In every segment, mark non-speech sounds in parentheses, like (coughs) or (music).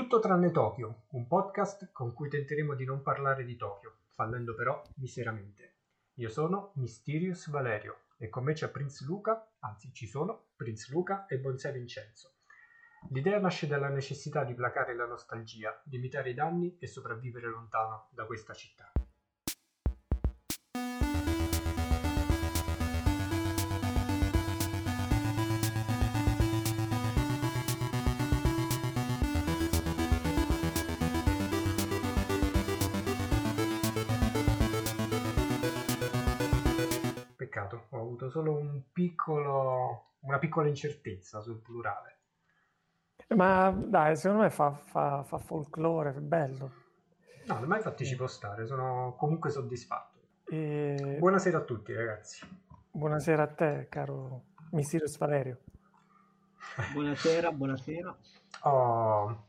Tutto tranne Tokyo, un podcast con cui tenteremo di non parlare di Tokyo, fallendo però miseramente. Io sono Mysterious Valerio e con me c'è Prince Luca, anzi ci sono Prince Luca e Bonsai Vincenzo. L'idea nasce dalla necessità di placare la nostalgia, limitare i danni e sopravvivere lontano da questa città. Peccato, ho avuto solo un piccolo, una piccola incertezza sul plurale. Ma dai, secondo me fa, fa, fa folklore, è bello. No, ma infatti ci può stare, sono comunque soddisfatto. E... Buonasera a tutti ragazzi. Buonasera a te, caro Mysterious Valerio. Buonasera, buonasera. Oh,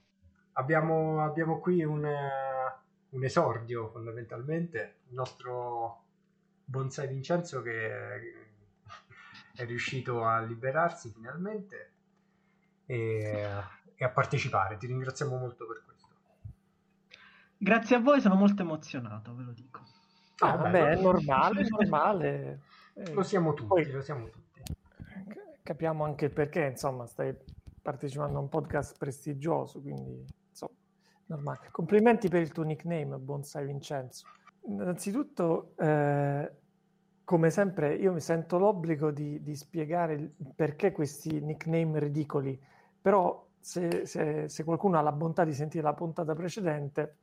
abbiamo, abbiamo qui un, eh, un esordio fondamentalmente, il nostro Bonsai Vincenzo che è riuscito a liberarsi finalmente e, e a partecipare. Ti ringraziamo molto per questo. Grazie a voi, sono molto emozionato, ve lo dico. Ah, Ah, vabbè, è normale, è normale. Eh, Lo siamo tutti, poi lo siamo tutti. capiamo anche il perché, insomma, stai partecipando a un podcast prestigioso, quindi insomma, normale. Complimenti per il tuo nickname, Bonsai Vincenzo. Innanzitutto, eh, come sempre, io mi sento l'obbligo di, di spiegare perché questi nickname ridicoli, però se, se- se qualcuno ha la bontà di sentire la puntata precedente,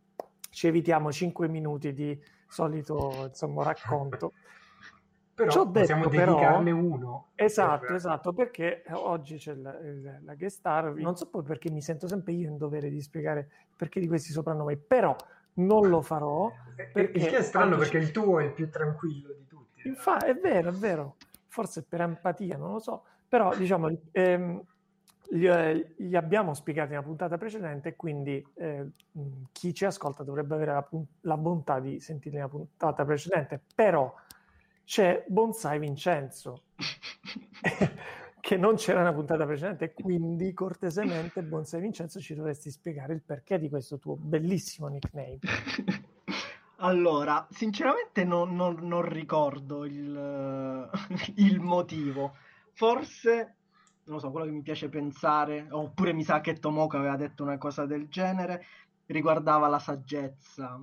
ci evitiamo 5 minuti di solito insomma, racconto. (laughs) Però Ci ho detto, però- uno. Esatto, per- esatto, perché oggi c'è la, il- la guest star, non so poi perché mi sento sempre io in dovere di spiegare perché di questi soprannomi, però non lo farò. Perché il che è strano perché ci- il tuo è il più tranquillo di Infatti, è vero, è vero, forse per empatia, non lo so, però diciamo, ehm, li, eh, li abbiamo spiegati nella puntata precedente, quindi eh, chi ci ascolta dovrebbe avere la, pun- la bontà di sentirli nella puntata precedente, però c'è Bonsai Vincenzo, (laughs) che non c'era nella puntata precedente, quindi cortesemente Bonsai Vincenzo ci dovresti spiegare il perché di questo tuo bellissimo nickname. (laughs) Allora, sinceramente non, non- non ricordo il, (laughs) il motivo. Forse, non lo so, quello che mi piace pensare, oppure mi sa che Tomoko aveva detto una cosa del genere, riguardava la saggezza.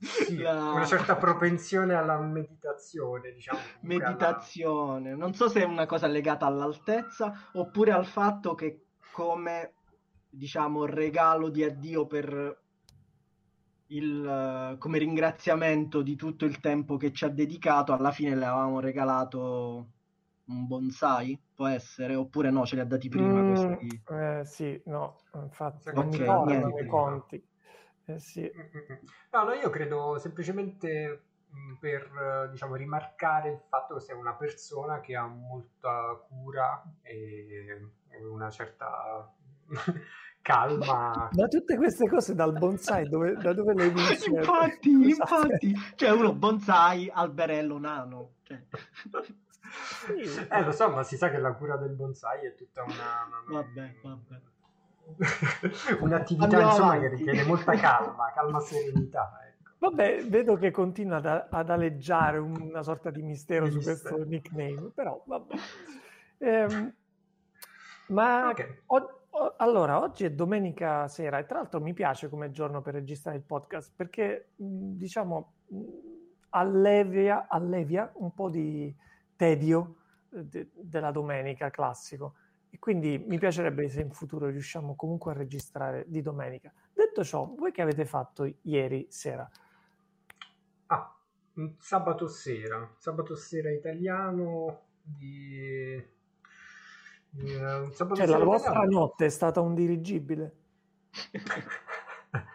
Sì, (laughs) La- una certa propensione alla meditazione, diciamo. comunque alla- meditazione. Non so se è una cosa legata all'altezza oppure al fatto che come, diciamo, regalo di addio per il, eh, come ringraziamento di tutto il tempo che ci ha dedicato, alla fine le avevamo regalato un bonsai, può essere, oppure no, ce li ha dati prima Mm, questi. eh, sì, no, infatti non mi tornano i conti. Eh, sì. Mm, mm, mm. No, no, io credo semplicemente per eh, diciamo, rimarcare il fatto che sei una persona che ha molta cura e una certa calma. Da tutte queste cose dal bonsai, dove, da dove le vinci? infatti, (laughs) Scusate. infatti, cioè uno bonsai, alberello nano. Cioè. Sì. (laughs) Eh, lo so, ma si sa che la cura del bonsai è tutta una... una- Vabbè, vabbè. (laughs) Un'attività, Andiamo insomma, che avanti. richiede molta calma, calma e serenità, ecco. Vabbè, vedo che continua ad, ad aleggiare una sorta di mistero Di su mistero. questo nickname, però vabbè. Ehm, ma Ok. o- o- allora, oggi è domenica sera e tra l'altro mi piace come giorno per registrare il podcast perché mh, diciamo mh, allevia, allevia un po' di tedio eh, de- della domenica classico e quindi mi piacerebbe se in futuro riusciamo comunque a registrare di domenica. Detto ciò, voi che avete fatto ieri sera? Ah, un sabato sera, sabato sera italiano di... di, eh, un sabato Cioè, la vostra notte è stata un dirigibile? (laughs)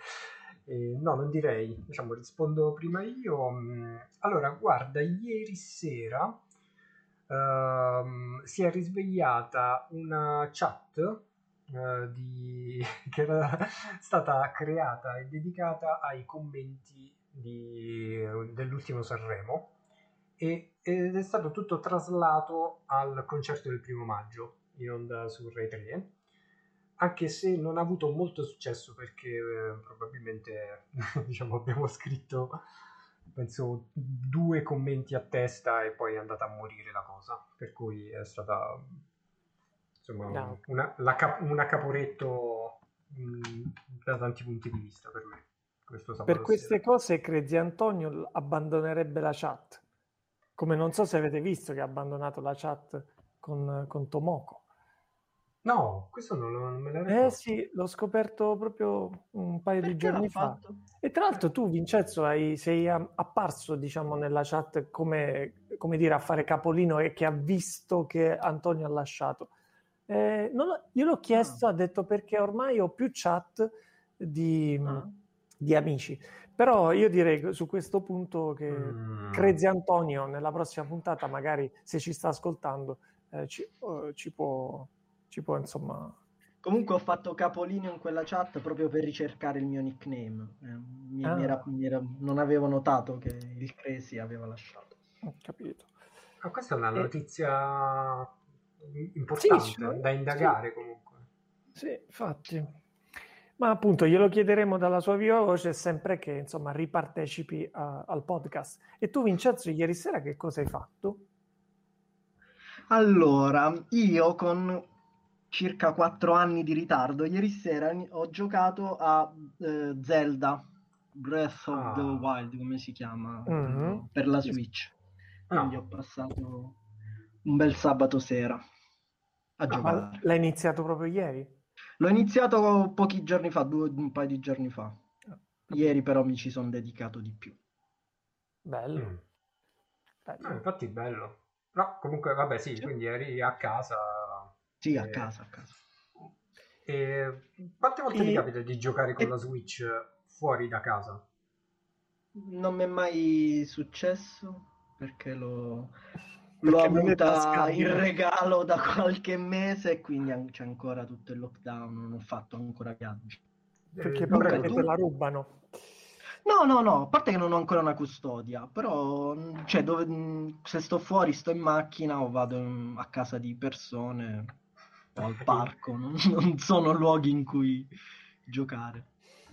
Eh, no, non direi, diciamo, rispondo prima io. Mm, Allora, guarda, ieri sera ehm, si è risvegliata una chat eh, di- (laughs) che era (laughs) stata creata e dedicata ai commenti di- dell'ultimo Sanremo e, ed è stato tutto traslato al concerto del primo maggio in onda su Rai 3 anche se non ha avuto molto successo perché eh, probabilmente (laughs) diciamo, abbiamo scritto penso due commenti a testa e poi è andata a morire la cosa per cui è stata insomma no. una, cap- una, caporetto mh, da tanti punti di vista per me per queste sera. cose Crazy Antonio abbandonerebbe la chat come non so se avete visto che ha abbandonato la chat con, con Tomoko No, questo non, non me l'ero Eh sì, l'ho scoperto proprio un paio Perché di giorni fa. E tra l'altro tu, Vincenzo, hai, sei apparso, diciamo, nella chat come, come, dire, a fare capolino e che ha visto che Antonio ha lasciato. Eh, non, io l'ho chiesto, ah. ha detto perché ormai ho più chat di, ah. di amici. Però io direi su questo punto che mm. Crazy Antonio nella prossima puntata, magari se ci sta ascoltando, eh, ci, oh, ci può ci può insomma... Comunque ho fatto capolino in quella chat proprio per ricercare il mio nickname. Eh, mi, ah. mi era, mi era, non avevo notato che il Crazy aveva lasciato. Ho capito. Ma questa è una notizia e... importante sì, da indagare sì. comunque. Sì, infatti. Ma appunto glielo chiederemo dalla sua viva voce sempre che insomma ripartecipi a, al podcast. E tu Vincenzo ieri sera che cosa hai fatto? Allora, io con circa 4 anni di ritardo, ieri sera ho giocato a eh, Zelda Breath of ah. the Wild, come si chiama, mm-hmm. per la Switch. Quindi ah. ho passato un bel sabato sera a ah, giocare. L'hai iniziato proprio ieri? L'ho iniziato pochi giorni fa, due, un paio di giorni fa. Ieri però mi ci sono dedicato di più. Bello. Mm. bello. Ah, infatti bello. No, comunque vabbè sì, sì, quindi eri a casa sì, a casa, a casa. E quante volte e... ti capita di giocare con e... la Switch fuori da casa? Non mi è mai successo perché l'ho, l'ho avuta in regalo da qualche mese e quindi c'è ancora tutto il lockdown, non ho fatto ancora viaggi. Perché eh, che te la rubano. No, no, no, a parte che non ho ancora una custodia, però cioè, dove, se sto fuori, sto in macchina o vado in, a casa di persone, al parco, non, (laughs) non sono luoghi in cui giocare.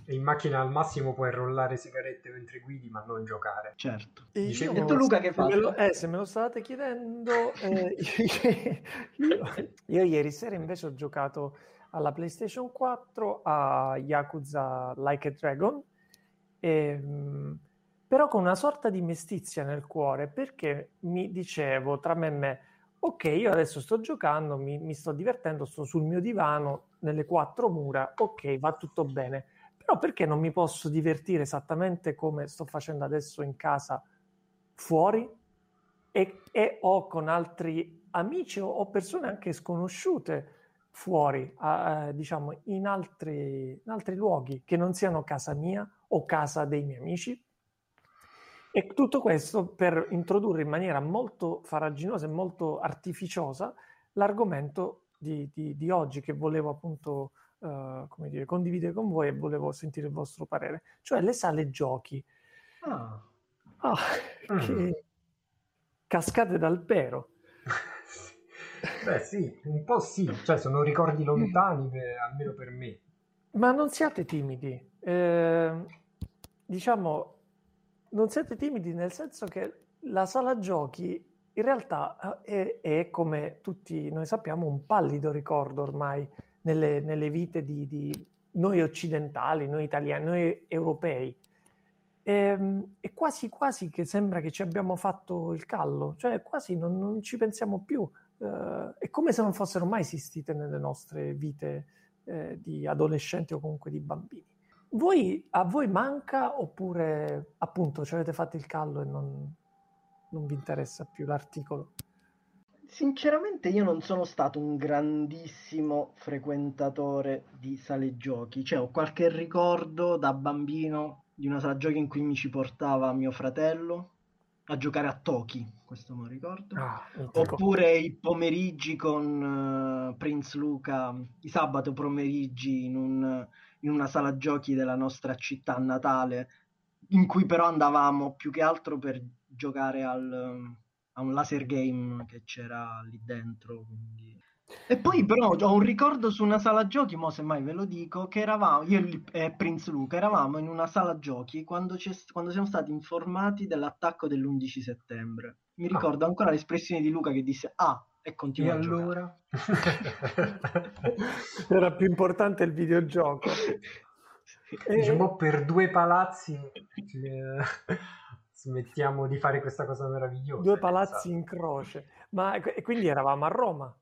E in macchina al massimo puoi rollare sigarette mentre guidi, ma non giocare. Certo. E, Dice, io, e tu Luca che fai? Eh, se me lo state chiedendo, eh, (laughs) io, io, ieri sera invece ho giocato alla PlayStation 4 a Yakuza Like a Dragon, e, ehm, però con una sorta di mestizia nel cuore, perché mi dicevo tra me e me, ok, io adesso sto giocando, mi, mi, sto divertendo, sto sul mio divano, nelle quattro mura, ok, va tutto bene. Però perché non mi posso divertire esattamente come sto facendo adesso in casa fuori e, e o con altri amici o, o, persone anche sconosciute fuori, eh, diciamo, in altri, in altri luoghi che non siano casa mia o casa dei miei amici? E tutto questo per introdurre in maniera molto faraginosa e molto artificiosa l'argomento di, di, di oggi che volevo appunto come dire, condividere con voi e volevo sentire il vostro parere, cioè le sale giochi. Ah. Ah, mm. che cascate dal pero. Beh sì, un po' sì, cioè sono ricordi lontani per, almeno per me. Ma non siate timidi. Eh, diciamo, non siete timidi nel senso che la sala giochi in realtà eh, è, è, come tutti noi sappiamo un pallido ricordo ormai nelle, nelle vite di, di, noi occidentali, noi italiani, noi europei. E, ehm, è quasi quasi che sembra che ci abbiamo fatto il callo, cioè quasi non, non ci pensiamo più. Uh, è come se non fossero mai esistite nelle nostre vite eh, di adolescenti o comunque di bambini. Voi, a voi manca oppure appunto ci avete fatto il callo e non, non vi interessa più l'articolo? Sinceramente io non sono stato un grandissimo frequentatore di sale giochi, cioè ho qualche ricordo da bambino di una sala giochi in cui mi ci portava mio fratello a giocare a Toki, questo me lo ricordo, ah, oppure i pomeriggi con uh, Prince Luca, i sabato pomeriggi in un in una sala giochi della nostra città natale, in cui però andavamo più che altro per giocare al, a un laser game che c'era lì dentro. Quindi... E poi però ho un ricordo su una sala giochi, mo semmai ve lo dico, che eravamo, io e Prince Luca, eravamo in una sala giochi quando, quando siamo stati informati dell'attacco dell'11 settembre. Mi ah. ricordo ah. ancora l'espressione di Luca che disse ah e continua e allora? (laughs) Era più importante il videogioco. (laughs) Diciamo per due palazzi eh, smettiamo di fare questa cosa meravigliosa. Due palazzi in croce. Ma quindi eravamo a Roma?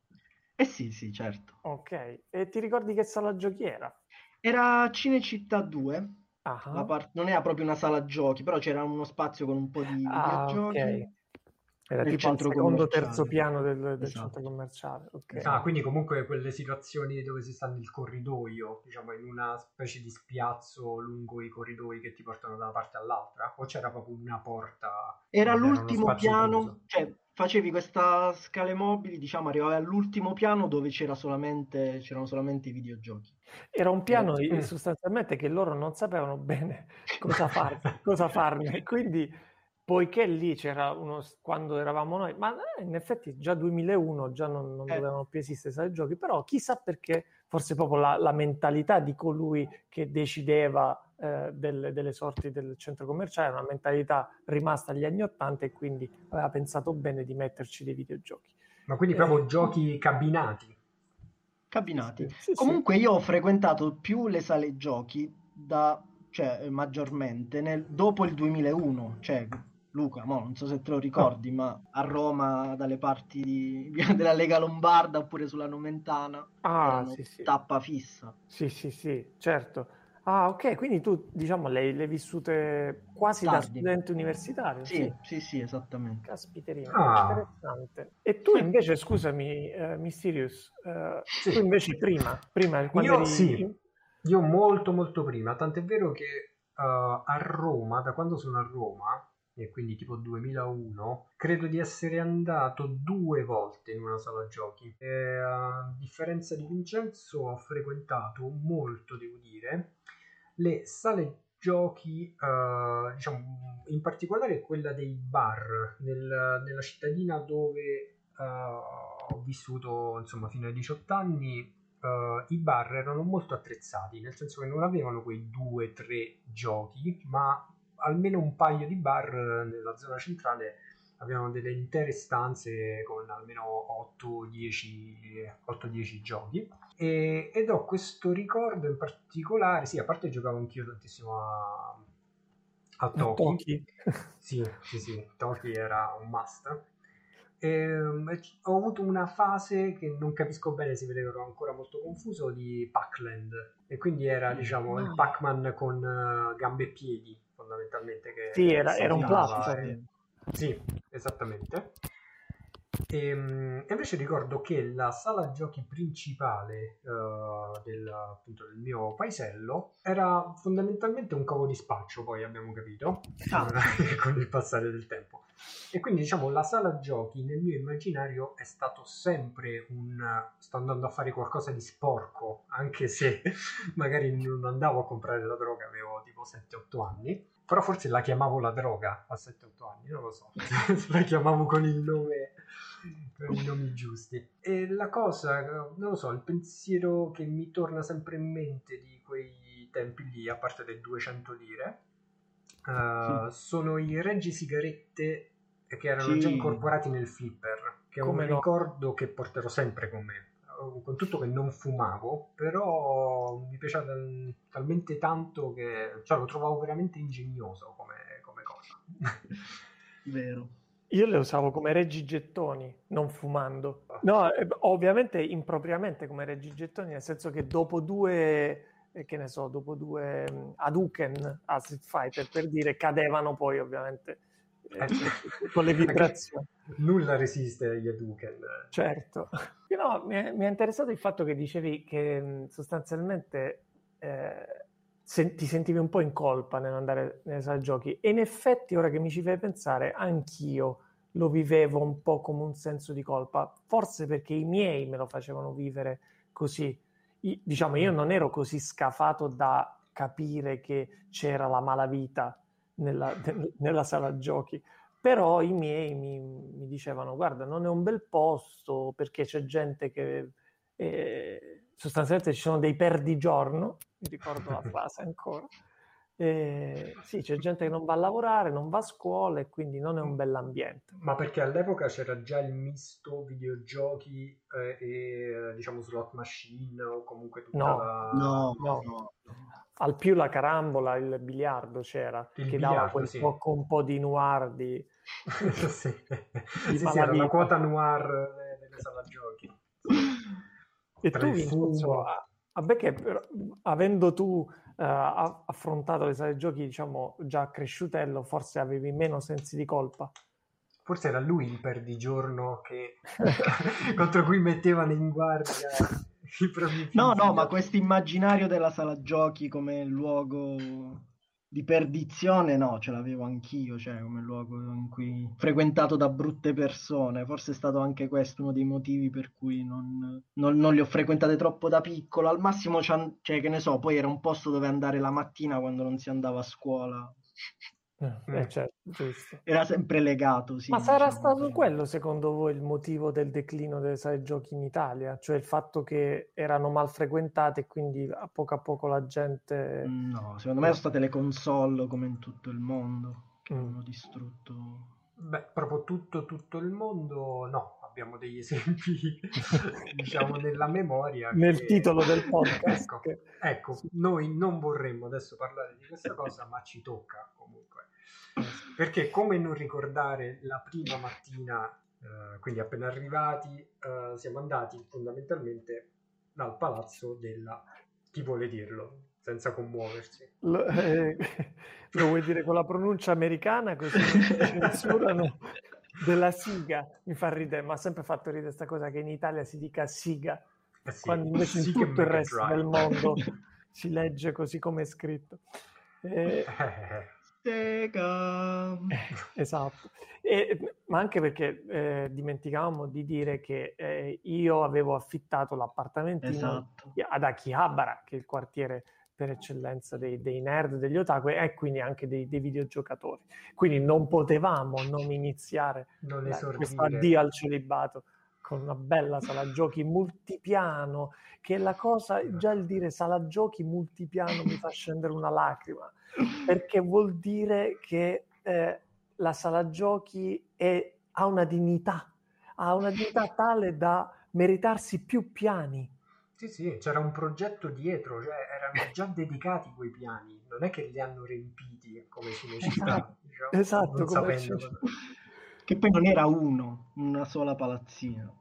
Eh sì, sì, certo. Ok. E ti ricordi che sala giochi era? Era Cinecittà 2. Part... Non era proprio una sala giochi, però c'era uno spazio con un po' di ah, videogiochi. Okay. Era tipo al secondo terzo piano del, del esatto. centro commerciale. Okay. Ah, quindi comunque quelle situazioni dove si sta nel corridoio, diciamo in una specie di spiazzo lungo i corridoi che ti portano da una parte all'altra? O c'era proprio una porta? Era l'ultimo piano, chiuso? cioè facevi questa scale mobili, diciamo, arrivavi all'ultimo piano dove c'era solamente, c'erano solamente i videogiochi. Era un piano mm. sostanzialmente che loro non sapevano bene (laughs) cosa, far, cosa farne, (laughs) quindi poiché lì c'era uno quando eravamo noi, ma eh, in effetti già 2001 già non, non eh. dovevano più esistere sai giochi, però chissà perché forse proprio la, la mentalità di colui che decideva eh, delle, delle, sorti del centro commerciale è una mentalità rimasta agli anni 80 e quindi aveva pensato bene di metterci dei videogiochi. Ma quindi proprio eh, giochi cabinati? Cabinati. Sì, Comunque sì. io ho frequentato più le sale giochi da, cioè, maggiormente nel, dopo il 2001, cioè Luca, mo, non so se te lo ricordi, oh. ma a Roma, dalle parti di, (laughs) della Lega Lombarda oppure sulla Nomentana, ah, sì, sì. tappa fissa. Sì, sì, sì, certo. Ah, ok, quindi tu, diciamo, le, le vissute quasi Tardi. da studente universitario? Sì, sì, sì, sì esattamente. Caspiterina, ah. interessante. E tu invece, scusami, uh, Mysterious, uh, sì. tu invece prima, prima quando Io eri... sì, io molto molto prima, tant'è vero che uh, a Roma, da quando sono a Roma, e quindi tipo 2001, credo di essere andato due volte in una sala giochi. E, a differenza di Vincenzo ho frequentato molto, devo dire, le sale giochi, uh, diciamo, in particolare quella dei bar nel, nella cittadina dove uh, ho vissuto insomma fino ai 18 anni. Uh, i bar erano molto attrezzati, nel senso che non avevano quei due o tre giochi, ma almeno un paio di bar nella zona centrale avevano delle intere stanze con almeno 8-10 giochi e, ed ho questo ricordo in particolare, sì, a parte giocavo anch'io tantissimo a, a Toki. Toki. (laughs) sì, sì, sì, Toki era un must. E, ho avuto una fase che non capisco bene, si vedeva ancora molto confuso, di Pac-Land. E quindi era, diciamo, il Pac-Man con uh, gambe e piedi fondamentalmente. Che sì, era, era un platform. E... Sì, esattamente. E, ehm, invece ricordo che la sala giochi principale uh, del, appunto, del mio paesello era fondamentalmente un cavo di spaccio, poi abbiamo capito, ah. (laughs) con il passare del tempo. E quindi diciamo la sala giochi nel mio immaginario è stato sempre un sto andando a fare qualcosa di sporco, anche se (laughs) magari non andavo a comprare la droga, avevo tipo 7-8 anni però forse la chiamavo la droga a 7-8 anni, non lo so, (laughs) la chiamavo con il nome, con i nomi giusti. E la cosa, non lo so, il pensiero che mi torna sempre in mente di quei tempi lì, a parte le 200 lire, uh, sì. sono i reggi sigarette che erano sì. già incorporati nel flipper, che è Come un no? ricordo che porterò sempre con me con tutto che non fumavo, però mi piaceva tal- talmente tanto che cioè, lo trovavo veramente ingegnoso come, come cosa. (laughs) Vero. Io le usavo come reggigettoni, non fumando. No, eh, ovviamente impropriamente come reggigettoni, nel senso che dopo due, eh, che ne so, dopo due um, Hadouken a Street Fighter, per dire, cadevano poi ovviamente eh, con le vibrazioni. Nulla resiste agli Hadouken. Certo. No, mi, è, mi è interessato il fatto che dicevi che sostanzialmente eh, se, ti sentivi un po' in colpa nell'andare nelle sale giochi e in effetti ora che mi ci fai pensare anch'io lo vivevo un po' come un senso di colpa, forse perché i miei me lo facevano vivere così. I, diciamo, io non ero così scafato da capire che c'era la malavita nella, (laughs) nella sala giochi, però i miei mi, mi, dicevano guarda non è un bel posto perché c'è gente che E sostanzialmente ci sono dei perdigiorno, mi ricordo la (laughs) frase ancora. E sì, c'è gente che non va a lavorare, non va a scuola e quindi non è un bell'ambiente. Ma perché all'epoca c'era già il misto videogiochi eh, e diciamo slot machine o comunque tutta No, la... No, No. no. Al più la carambola, il biliardo c'era, Il che dava biliardo, quel sì. po' con un po' di noir di... (laughs) sì, sì, sì, era la quota noir delle sala giochi. E Tra tu, Vincenzo, a, a me che però, avendo tu eh, affrontato le sale giochi, diciamo, già cresciutello, forse avevi meno sensi di colpa. Forse era lui il perdigiorno che... (laughs) (laughs) contro cui mettevano in guardia i propri No, figli. no, ma questo immaginario della sala giochi come luogo di perdizione, no, ce l'avevo anch'io, cioè come luogo in cui frequentato da brutte persone. Forse è stato anche questo uno dei motivi per cui non, non- non li ho frequentate troppo da piccolo. Al massimo, cioè, che ne so, poi era un posto dove andare la mattina quando non si andava a scuola. Eh, certo, giusto. Era sempre legato, sì. Ma sarà diciamo, stato per- quello, secondo voi, il motivo del declino delle sale giochi in Italia? Cioè il fatto che erano mal frequentate e quindi a poco a poco la gente... No, secondo me sono state le console come in tutto il mondo che Mm. hanno distrutto. Beh, proprio tutto, tutto il mondo, no, abbiamo degli (laughs) esempi, diciamo, nella memoria. (laughs) Nel che- titolo del podcast. (laughs) Ecco, ecco, noi non vorremmo adesso parlare di questa cosa, ma ci tocca comunque. Perché come non ricordare la prima mattina, eh, quindi appena arrivati, eh, siamo andati fondamentalmente dal palazzo della... chi vuole dirlo, senza commuoversi. Lo, eh, (laughs) lo vuoi dire con la pronuncia americana così censurano (laughs) della siga mi fa ridere ma ha sempre fatto ridere questa cosa che in Italia si dica siga Eh sì, quando invece in tutto il resto Drive. del mondo (laughs) si legge così come è scritto Eh, Eh, Sega. esatto E- ma anche perché eh, dimenticavamo di dire che eh, io avevo affittato l'appartamentino Esatto. ad Akihabara, che è il quartiere per eccellenza dei, dei nerd, degli otaku e quindi anche dei, dei videogiocatori. Quindi non potevamo non iniziare non la- questo addio al celibato con una bella sala giochi multipiano, che la cosa, già il dire sala giochi multipiano mi fa scendere una lacrima, perché vuol dire che eh, la sala giochi è- ha una dignità, ha una dignità tale da meritarsi più piani. Sì, sì, c'era un progetto dietro, cioè erano già dedicati quei piani, non è che li hanno riempiti come cinecittà, Esatto, diciamo, esatto, come cosa- Che poi non era uno, una sola palazzina.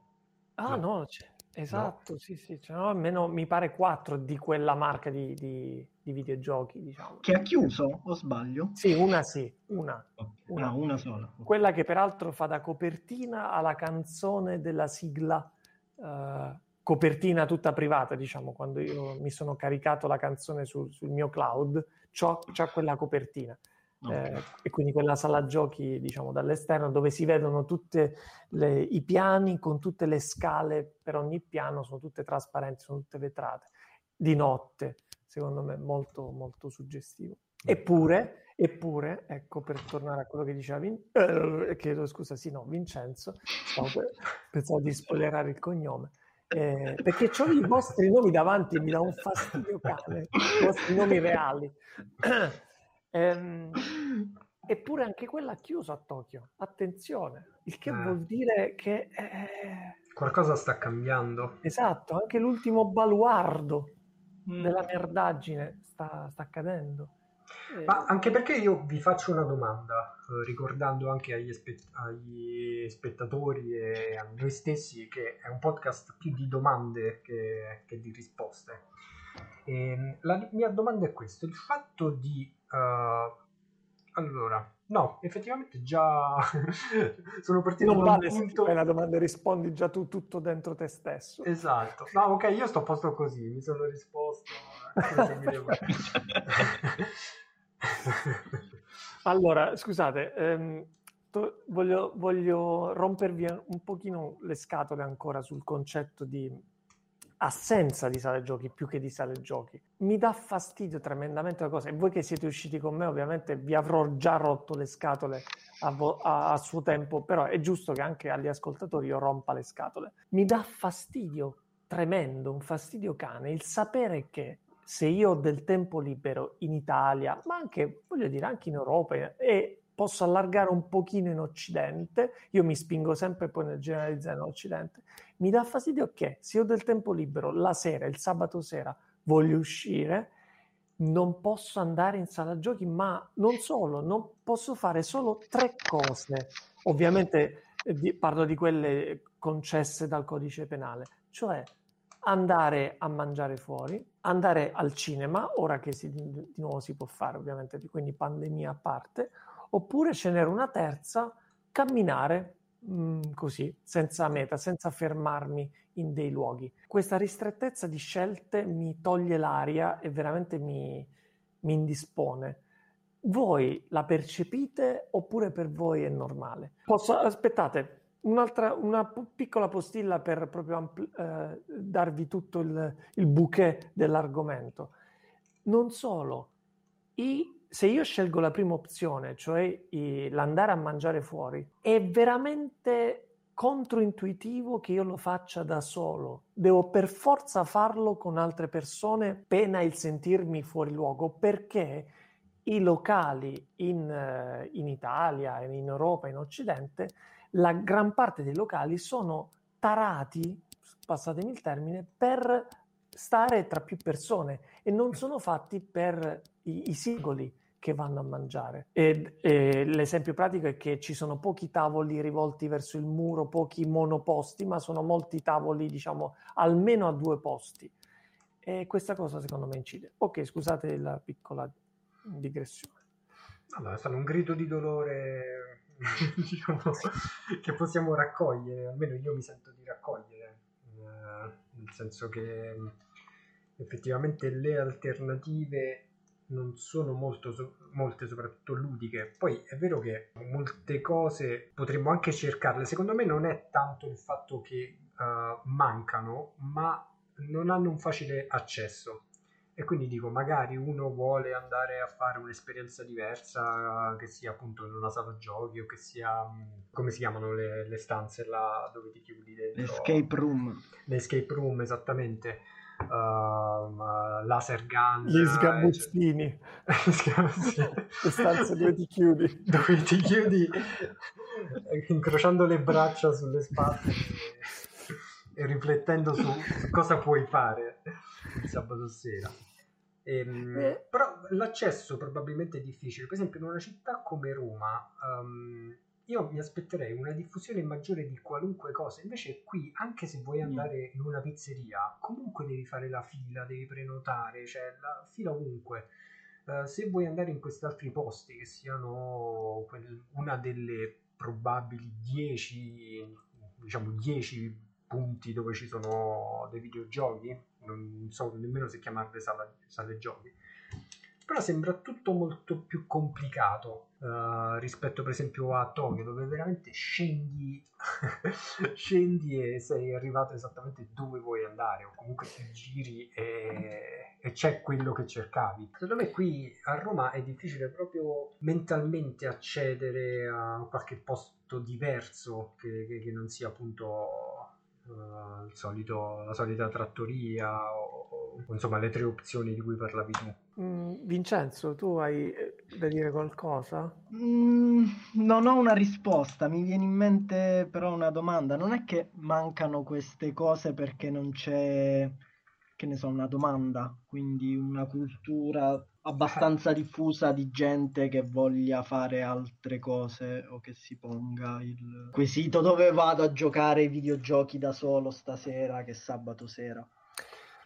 Ah No. no, esatto, sì, sì, c'è almeno mi pare quattro di quella marca di, di- di videogiochi, diciamo. Che ha chiuso, o sbaglio? Sì, una sì, una. Una. Ah, una sola. Quella che peraltro fa da copertina alla canzone della sigla, eh, copertina tutta privata, diciamo, quando io mi sono caricato la canzone sul, sul mio cloud, c'ho, c'ho quella copertina. Ok. Eh, e quindi quella sala giochi, diciamo, dall'esterno dove si vedono tutti i piani con tutte le scale per ogni piano, sono tutte trasparenti, sono tutte vetrate. Di notte, secondo me, molto, molto suggestivo. Eppure, eppure, ecco, per tornare a quello che diceva Vin- eh, chiedo scusa, sì, no, Vincenzo, pensavo di spoilerare il cognome. eh, perché ho i vostri nomi davanti mi dà un fastidio cane, i vostri nomi reali. (coughs) Ehm, eppure anche quella ha chiuso a Tokyo, attenzione, il che Eh. vuol dire che eh, Qualcosa sta cambiando. esatto, anche l'ultimo baluardo Mm. della merdaggine sta, sta accadendo. Eh, Ma anche perché io vi faccio una domanda, eh, ricordando anche agli, spe- agli spettatori e a noi stessi che è un podcast più di domande che, che di risposte. Ehm, la mia domanda è questa, il fatto di... eh, allora, no, effettivamente già (laughs) sono partito non da un vale ti punto... fai la domanda rispondi già tu tutto dentro te stesso. Esatto, no ok, io sto a posto così, mi sono risposto. eh, cosa mi devo- Allora, scusate, ehm, to- voglio, voglio rompervi un pochino le scatole ancora sul concetto di assenza di sale giochi più che di sale giochi. Mi dà fastidio tremendamente la cosa e voi che siete usciti con me ovviamente vi avrò già rotto le scatole a, vo- a- a suo tempo, però è giusto che anche agli ascoltatori io rompa le scatole. Mi dà fastidio tremendo, un fastidio cane, il sapere che se io ho del tempo libero in Italia, ma anche, voglio dire, anche in Europa e posso allargare un pochino in Occidente, io mi spingo sempre poi nel generalizzare in Occidente, mi dà fastidio che se ho del tempo libero la sera, il sabato sera, voglio uscire, non posso andare in sala giochi, ma non solo, non posso fare solo tre cose. Ovviamente eh, parlo di quelle concesse dal codice penale, cioè andare a mangiare fuori, andare al cinema, ora che si, di nuovo si può fare ovviamente, quindi pandemia a parte, oppure ce n'era una terza, camminare mh, mm, così, senza meta, senza fermarmi in dei luoghi. Questa ristrettezza di scelte mi toglie l'aria e veramente mi, mi indispone. Voi la percepite oppure per voi è normale? Posso, aspettate, Un'altra, una piccola postilla per proprio ampl- eh, darvi tutto il, il, bouquet dell'argomento. Non solo, i, se io scelgo la prima opzione, cioè l'andare a mangiare fuori, è veramente controintuitivo che io lo faccia da solo. Devo per forza farlo con altre persone, pena il sentirmi fuori luogo, perché i locali in, eh, in Italia, in Europa, in Occidente, la gran parte dei locali sono tarati, passatemi il termine, per stare tra più persone e non sono fatti per i, i singoli che vanno a mangiare. E, e, l'esempio pratico è che ci sono pochi tavoli rivolti verso il muro, pochi monoposti, ma sono molti tavoli, diciamo, almeno a due posti. E questa cosa secondo me incide. Ok, scusate la piccola digressione. Allora, è un grido di dolore (laughs) diciamo, che possiamo raccogliere, almeno io mi sento di raccogliere, eh, nel senso che effettivamente le alternative non sono molto, molte, soprattutto ludiche. Poi è vero che molte cose potremmo anche cercarle. Secondo me non è tanto il fatto che uh, mancano, ma non hanno un facile accesso. E quindi dico, magari uno vuole andare a fare un'esperienza diversa, che sia appunto in una sala giochi o che sia, come si chiamano le, le stanze là dove ti chiudi dentro? L'escape room. L'escape room, esattamente. Uh, laser gun. (laughs) Gli sgabuzzini. Le stanze dove ti chiudi. (laughs) Dove ti chiudi incrociando le braccia sulle spalle e, e riflettendo su cosa puoi fare il sabato sera. Ehm, eh. Però l'accesso probabilmente è difficile. Per esempio, in una città come Roma, um, io mi aspetterei una diffusione maggiore di qualunque cosa. Invece, qui, anche se vuoi mm. andare in una pizzeria, comunque devi fare la fila, devi prenotare, cioè la fila ovunque. Uh, se vuoi andare in questi altri posti, che siano quel, una delle probabili 10, diciamo 10 punti dove ci sono dei videogiochi, non so nemmeno se chiamarle sale, sale giochi, però sembra tutto molto più complicato uh, rispetto per esempio a Tokyo dove veramente scendi, (laughs) scendi e sei arrivato esattamente dove vuoi andare o comunque ti giri e, e c'è quello che cercavi. Secondo me qui a Roma è difficile proprio mentalmente accedere a qualche posto diverso che, che, che non sia appunto uh, solito, la solita trattoria o, o, insomma le tre opzioni di cui parlavi tu. Mm, Vincenzo, tu hai eh, da dire qualcosa? Mm, non ho una risposta, mi viene in mente però una domanda. Non è che mancano queste cose perché non c'è, che ne so, una domanda, quindi una cultura abbastanza (laughs) diffusa di gente che voglia fare altre cose o che si ponga il quesito dove vado a giocare i videogiochi da solo stasera che sabato sera.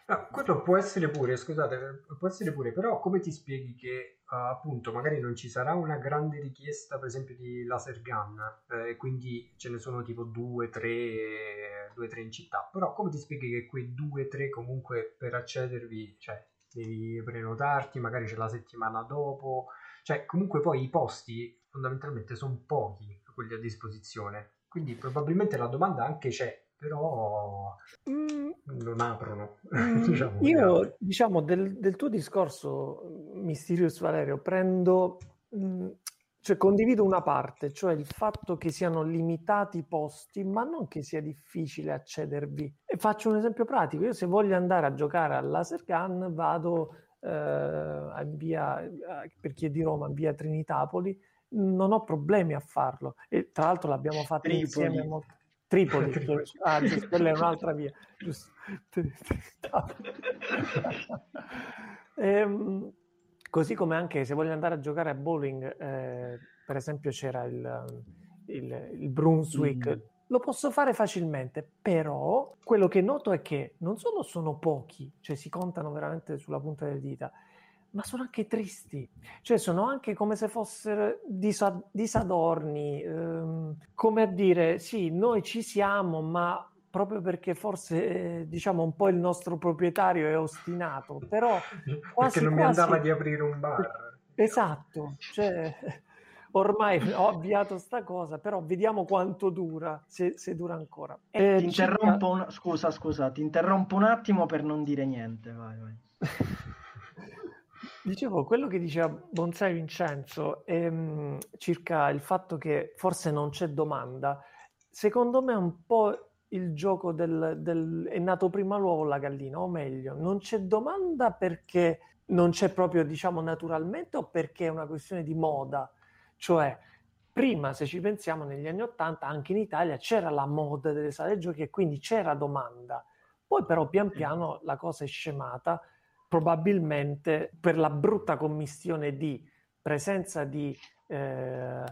Ah, quello può essere pure, scusate, può essere pure, però come ti spieghi che uh, appunto magari non ci sarà una grande richiesta per esempio di laser gun eh, quindi ce ne sono tipo due, tre, due, tre in città, però come ti spieghi che quei due, tre comunque per accedervi, cioè devi prenotarti, magari c'è la settimana dopo, cioè comunque poi i posti fondamentalmente sono pochi quelli a disposizione, quindi probabilmente la domanda anche c'è, però mm, non aprono. Mm, (laughs) diciamo, io, diciamo, del, del, tuo discorso, Mysterious Valerio, prendo... Mm, cioè, condivido una parte, cioè il fatto che siano limitati i posti, ma non che sia difficile accedervi. E faccio un esempio pratico: io se voglio andare a giocare al laser gun, vado eh, via, per chi è di Roma, in via Trinitapoli, non ho problemi a farlo. E tra l'altro l'abbiamo fatto Tripoli. insieme molto. Tripoli, (laughs) ah, giusto, quella è un'altra via. Giusto. (laughs) ehm, Così come anche se voglio andare a giocare a bowling, eh, per esempio c'era il, il, il Brunswick, mm. Lo posso fare facilmente, però quello che noto è che non solo sono pochi, cioè si contano veramente sulla punta delle dita, ma sono anche tristi, cioè sono anche come se fossero disad- disadorni, ehm, come a dire sì, noi ci siamo, ma proprio perché forse eh, diciamo un po' il nostro proprietario è ostinato, però (laughs) quasi, perché non mi andava di aprire un bar. Esatto, cioè, ormai ho avviato sta cosa, però vediamo quanto dura, se, se dura ancora. Eh, ti interrompo un... Scusa, scusa, ti interrompo un attimo per non dire niente, vai, vai. (laughs) Dicevo, quello che diceva Bonsai Vincenzo ehm, circa il fatto che forse non c'è domanda, secondo me è un po' il gioco del, del, è nato prima l'uovo o la gallina, o meglio, non c'è domanda perché non c'è proprio, diciamo, naturalmente o perché è una questione di moda. Cioè, prima, se ci pensiamo, negli anni Ottanta, anche in Italia c'era la moda delle sale giochi e quindi c'era domanda. Poi però pian piano la cosa è scemata, probabilmente per la brutta commistione di presenza di eh,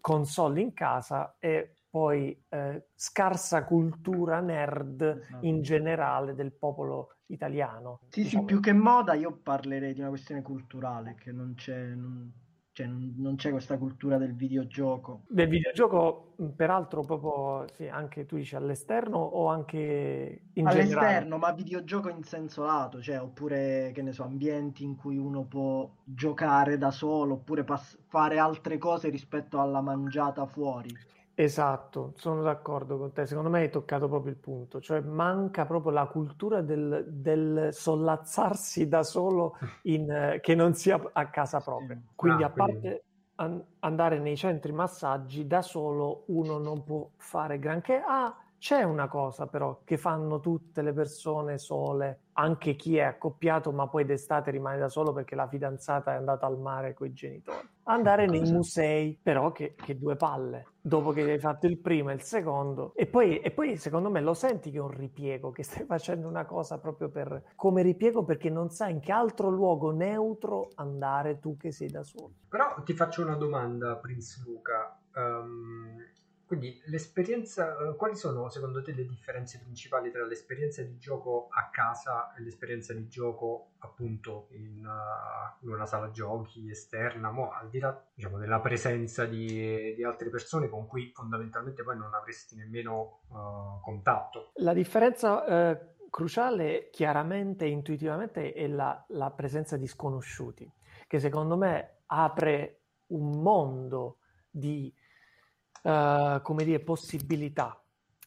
console in casa e poi eh, scarsa cultura nerd esatto. in generale del popolo italiano. Sì, diciamo. sì, più che moda io parlerei di una questione culturale, che non c'è, non, cioè, non c'è questa cultura del videogioco. Del videogioco, peraltro, proprio sì, anche tu dici all'esterno o anche in all'esterno, generale? ma videogioco in senso lato, cioè, oppure che ne so, ambienti in cui uno può giocare da solo, oppure pass- fare altre cose rispetto alla mangiata fuori. Esatto, sono d'accordo con te. Secondo me hai toccato proprio il punto, cioè manca proprio la cultura del, del sollazzarsi da solo (laughs) in, eh, che non sia a casa propria. Quindi, ah, a parte an- andare nei centri massaggi da solo, uno non può fare granché. Ah, c'è una cosa però che fanno tutte le persone sole, anche chi è accoppiato ma poi d'estate rimane da solo perché la fidanzata è andata al mare con i genitori. Andare nei musei, però che, che, due palle, dopo che hai fatto il primo e il secondo. E poi, e poi secondo me lo senti che è un ripiego, che stai (laughs) facendo una cosa proprio per, come ripiego perché non sai in che altro luogo neutro andare tu che sei da solo. Però ti faccio una domanda, Prince Luca. Um, quindi l'esperienza, eh, quali sono secondo te le differenze principali tra l'esperienza di gioco a casa e l'esperienza di gioco appunto in, uh, in una sala giochi esterna, mo, al di là diciamo, della presenza di, di, altre persone con cui fondamentalmente poi non avresti nemmeno uh, contatto? La differenza eh, cruciale chiaramente e intuitivamente è la, la presenza di sconosciuti, che secondo me apre un mondo di uh, come dire, possibilità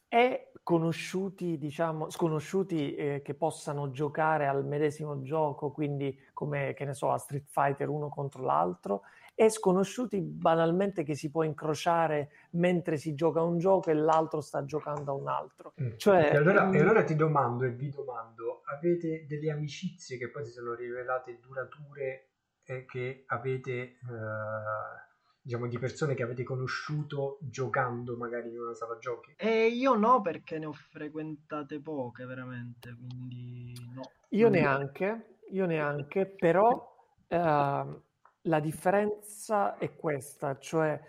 e conosciuti, diciamo, sconosciuti eh, che possano giocare al medesimo gioco, quindi come, che ne so, a Street Fighter uno contro l'altro, e sconosciuti banalmente che si può incrociare mentre si gioca un gioco e l'altro sta giocando a un altro. Mm. Cioè, e, allora, e allora ti domando e vi domando, avete delle amicizie che poi si sono rivelate durature e che avete... Eh diciamo, di persone che avete conosciuto giocando magari in una sala giochi? E io no, perché ne ho frequentate poche, veramente, quindi no. Io neanche, io neanche, però eh, la differenza è questa, cioè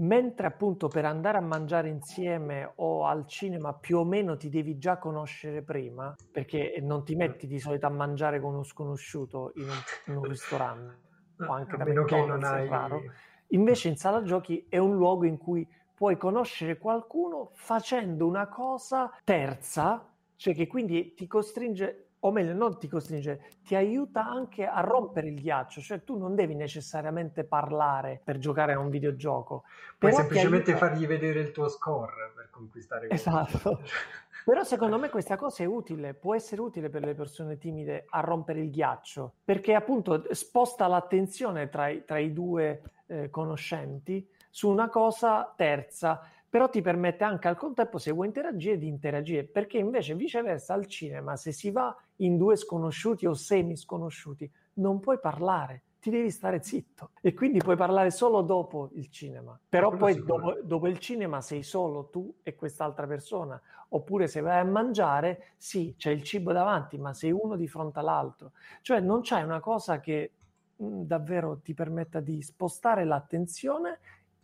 mentre appunto per andare a mangiare insieme o al cinema più o meno ti devi già conoscere prima, perché non ti metti di solito a mangiare con uno sconosciuto in un, in un ristorante (laughs) o anche da meno che non hai... Raro Invece in sala giochi è un luogo in cui puoi conoscere qualcuno facendo una cosa terza, cioè che quindi ti costringe, o meglio, non ti costringe, ti aiuta anche a rompere il ghiaccio, cioè tu non devi necessariamente parlare per giocare a un videogioco. Puoi semplicemente aiuta... fargli vedere il tuo score per conquistare Esatto. (laughs) Però secondo me questa cosa è utile, può essere utile per le persone timide a rompere il ghiaccio, perché appunto sposta l'attenzione tra i, tra i due eh, conoscenti su una cosa terza, però ti permette anche al contempo, se vuoi interagire, di interagire, perché invece viceversa al cinema, se si va in due sconosciuti o semi sconosciuti, non puoi parlare, ti devi stare zitto e quindi puoi parlare solo dopo il cinema. Però poi dopo, dopo, il cinema sei solo tu e quest'altra persona. Oppure se vai a mangiare, sì, c'è il cibo davanti, ma sei uno di fronte all'altro. Cioè non c'è una cosa che davvero ti permetta di spostare l'attenzione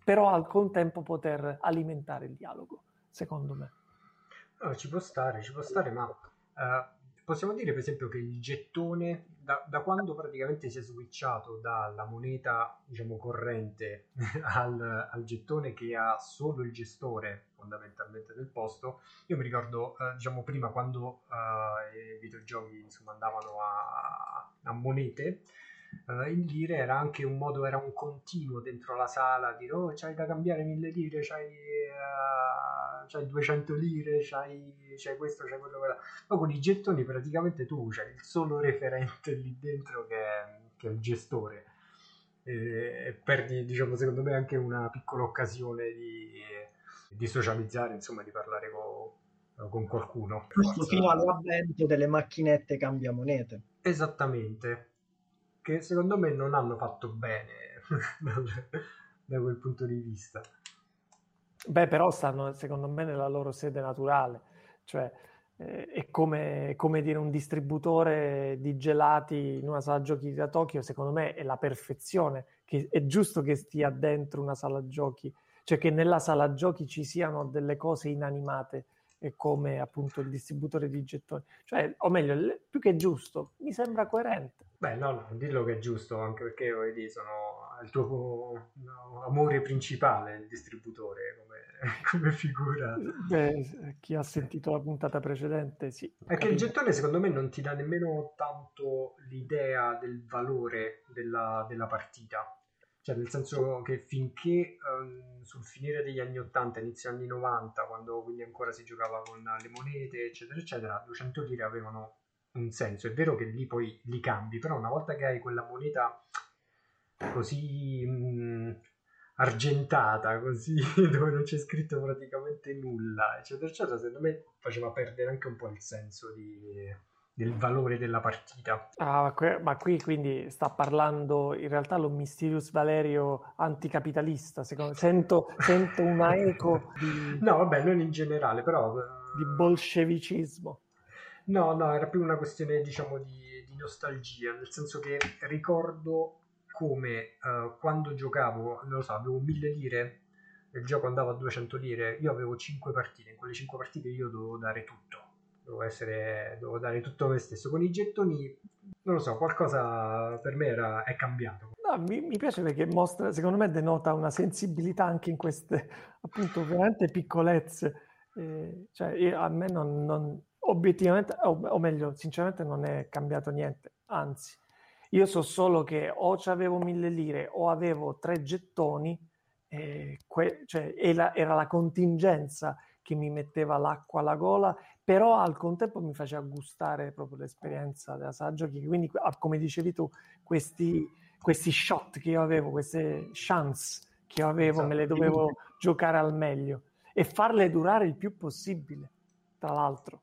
però al contempo poter alimentare il dialogo, secondo me. No, ci può stare, ci può stare, ma uh, possiamo dire per esempio che il gettone, da, da, quando praticamente si è switchato dalla moneta, diciamo, corrente (laughs) al, al, gettone che ha solo il gestore fondamentalmente del posto, io mi ricordo, uh, diciamo, prima quando uh, i videogiochi insomma andavano a, a monete, uh, il lire era anche un modo, era un continuo dentro la sala, dire oh c'hai da cambiare mille lire, c'hai, uh, c'hai 200 lire, c'hai, c'hai questo, c'hai quello, quello. Ma con i gettoni praticamente tu c'hai il solo referente lì dentro che è, che è il gestore. E, e perdi, diciamo, secondo me anche una piccola occasione di, di socializzare, insomma, di parlare con, con qualcuno. Questo fino all'avvento delle macchinette cambia monete. Esattamente, che secondo me non hanno fatto bene (laughs) da quel punto di vista. Beh, però stanno secondo me nella loro sede naturale, cioè eh, è come, come, dire un distributore di gelati in una sala giochi da Tokyo, secondo me è la perfezione, che è giusto che stia dentro una sala giochi, cioè che nella sala giochi ci siano delle cose inanimate come appunto il distributore di gettoni, cioè, o meglio, più che giusto, mi sembra coerente. Beh, no, no, dillo che è giusto, anche perché vedi, sono il tuo no, amore principale, il distributore come, (laughs) come figura. Beh, chi ha sentito la puntata precedente, sì. Che il gettone secondo me non ti dà nemmeno tanto l'idea del valore della, della partita cioè nel senso che finché um, sul finire degli anni 80, inizio anni 90, quando quindi ancora si giocava con le monete, eccetera, eccetera, 200 lire avevano un senso. È vero che lì poi li cambi, però una volta che hai quella moneta così mh, mm, argentata, così (laughs) dove non c'è scritto praticamente nulla, eccetera, eccetera, secondo me faceva perdere anche un po' il senso di del valore della partita. Ah, ma qui quindi sta parlando in realtà lo Mysterious Valerio anticapitalista, secondo sento, sento una eco di... (laughs) No, vabbè, non in generale, però... Di bolscevicismo. No, no, era più una questione, diciamo, di, di nostalgia, nel senso che ricordo come uh, quando giocavo, non lo so, avevo mille lire, il gioco andava a 200 lire, io avevo 5 partite, in quelle 5 partite io dovevo dare tutto devo, essere, devo dare tutto me stesso. Con i gettoni, non lo so, qualcosa per me era, è cambiato. No, mi, mi, piace perché mostra, secondo me denota una sensibilità anche in queste, appunto, veramente piccolezze. Eh, cioè, io, a me non, non obiettivamente, o, o, meglio, sinceramente non è cambiato niente, anzi. Io so solo che o avevo mille lire o avevo tre gettoni, eh, que- cioè era, era la contingenza che mi metteva l'acqua alla gola, però al contempo mi faceva gustare proprio l'esperienza della sala giochi. Quindi, ah, come dicevi tu, questi, questi shot che io avevo, queste chance che io avevo, esatto. me le dovevo giocare al meglio e farle durare il più possibile, tra l'altro.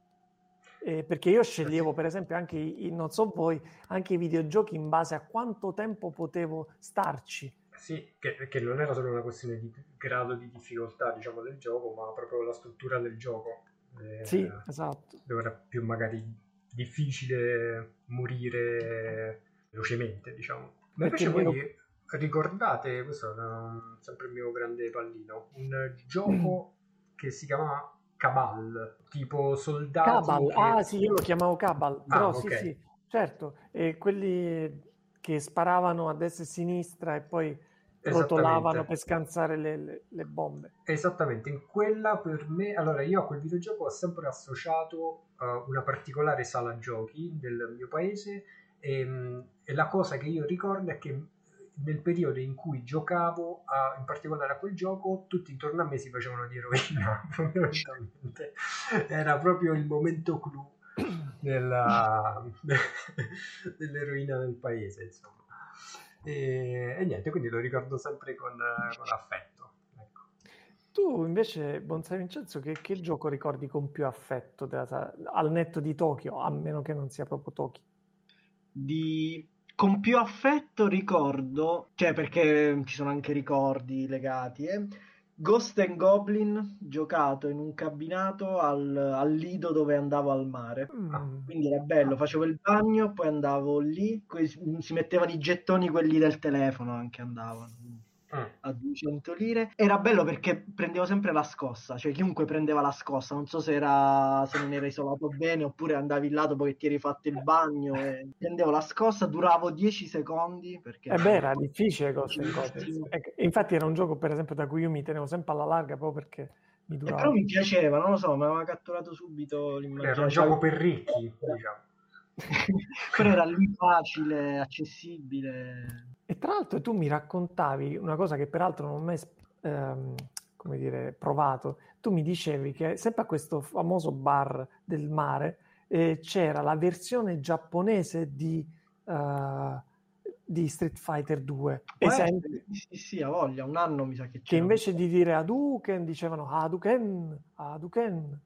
Eh, perché io sceglievo, per esempio, anche i, non so voi, anche i videogiochi in base a quanto tempo potevo starci sì, che, che, non era solo una questione di grado di difficoltà, diciamo, del gioco, ma proprio la struttura del gioco. Eh, sì, esatto. Dove era più magari difficile morire velocemente, diciamo. Ma invece voi io... ricordate, questo è sempre il mio grande pallino, un gioco che si chiama Cabal, tipo soldati... Cabal, che... ah sì, io lo chiamavo Cabal, ah, però okay. sì, sì, certo, e quelli che sparavano a destra e a sinistra e poi rotolavano per scansare le, le, le, bombe. Esattamente, in quella per me, allora io a quel videogioco ho sempre associato uh, una particolare sala giochi del mio paese e, mm, e, la cosa che io ricordo è che nel periodo in cui giocavo a, in particolare a quel gioco tutti intorno a me si facevano di eroina (laughs) fondamentalmente era proprio il momento clou della, (clears throat) dell'eroina del paese insomma E, e niente, quindi lo ricordo sempre con, con affetto. Ecco. Tu invece, Bonsai Vincenzo, che, che, gioco ricordi con più affetto della, al netto di Tokyo, a meno che non sia proprio Tokyo? Di con più affetto ricordo, cioè perché ci sono anche ricordi legati, eh? Ghost and Goblin giocato in un cabinato al, al lido dove andavo al mare. Mm. Quindi era bello, facevo il bagno, poi andavo lì, si mettevano i gettoni quelli del telefono anche andavano a 200 lire. Era bello perché prendevo sempre la scossa, cioè chiunque prendeva la scossa, non so se, era, se non era isolato bene oppure andavi là dopo che ti eri fatto il bagno e prendevo la scossa, duravo 10 secondi perché... Eh beh, era difficile cose. Infatti era un gioco per esempio da cui io mi tenevo sempre alla larga proprio perché... Mi durava. Eh, però mi piaceva, non lo so, mi aveva catturato subito l'immagine. Era un gioco per ricchi, diciamo. (laughs) però era lì facile, accessibile. E tra l'altro tu mi raccontavi una cosa che peraltro non ho mai ehm, come dire, provato. Tu mi dicevi che sempre a questo famoso bar del mare eh, c'era la versione giapponese di, uh, di Street Fighter 2. Esempio, sì, sì, ha voglia, un anno mi sa che c'era. Che invece di dire Hadouken dicevano Hadouken, Hadouken.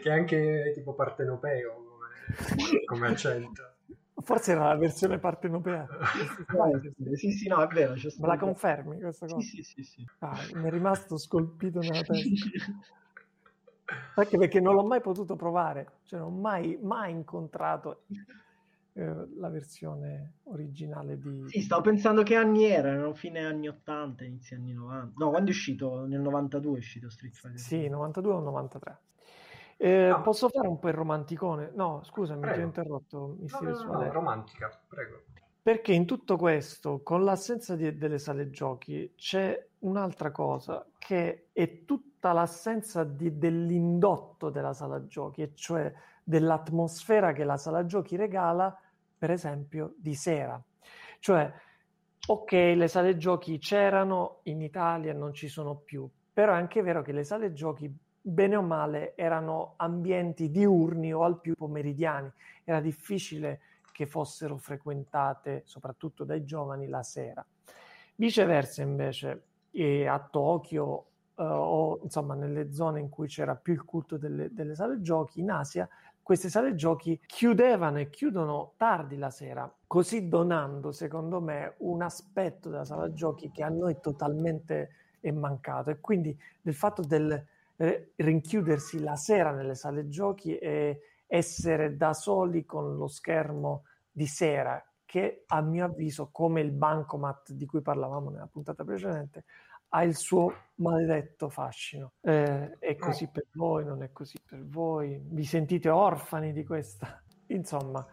che (laughs) è anche tipo partenopeo come, come accento. Forse era la versione partenopea. sì, sì, no, è vero. Me la confermi questa cosa? Sì, sì, sì. Ah, mi è rimasto scolpito nella testa. (laughs) Anche perché non l'ho mai potuto provare, cioè non ho mai, mai incontrato eh, la versione originale di... Sì, stavo pensando che anni erano, fine anni 80, inizi anni 90. No, quando è uscito? Nel 92 è uscito Street Fighter. Sì, 92 o 93. Eh, no. Posso fare un po' il romanticone? No, scusami, prego. ti ho interrotto. Mi no, no, no, romantica, prego. Perché in tutto questo, con l'assenza di, delle sale giochi, c'è un'altra cosa che è tutta l'assenza di, dell'indotto della sala giochi, e cioè dell'atmosfera che la sala giochi regala, per esempio, di sera. Cioè, ok, le sale giochi c'erano in Italia, non ci sono più, però è anche vero che le sale giochi bene o male erano ambienti diurni o al più pomeridiani. Era difficile che fossero frequentate soprattutto dai giovani la sera. Viceversa invece a Tokyo eh, o insomma nelle zone in cui c'era più il culto delle, delle sale giochi in Asia, queste sale giochi chiudevano e chiudono tardi la sera, così donando secondo me un aspetto della sala giochi che a noi totalmente è mancato e quindi del fatto del eh, rinchiudersi la sera nelle sale giochi e essere da soli con lo schermo di sera che a mio avviso come il bancomat di cui parlavamo nella puntata precedente ha il suo maledetto fascino. Eh, è così per voi non è così per voi. Vi sentite orfani di questa? (laughs) Insomma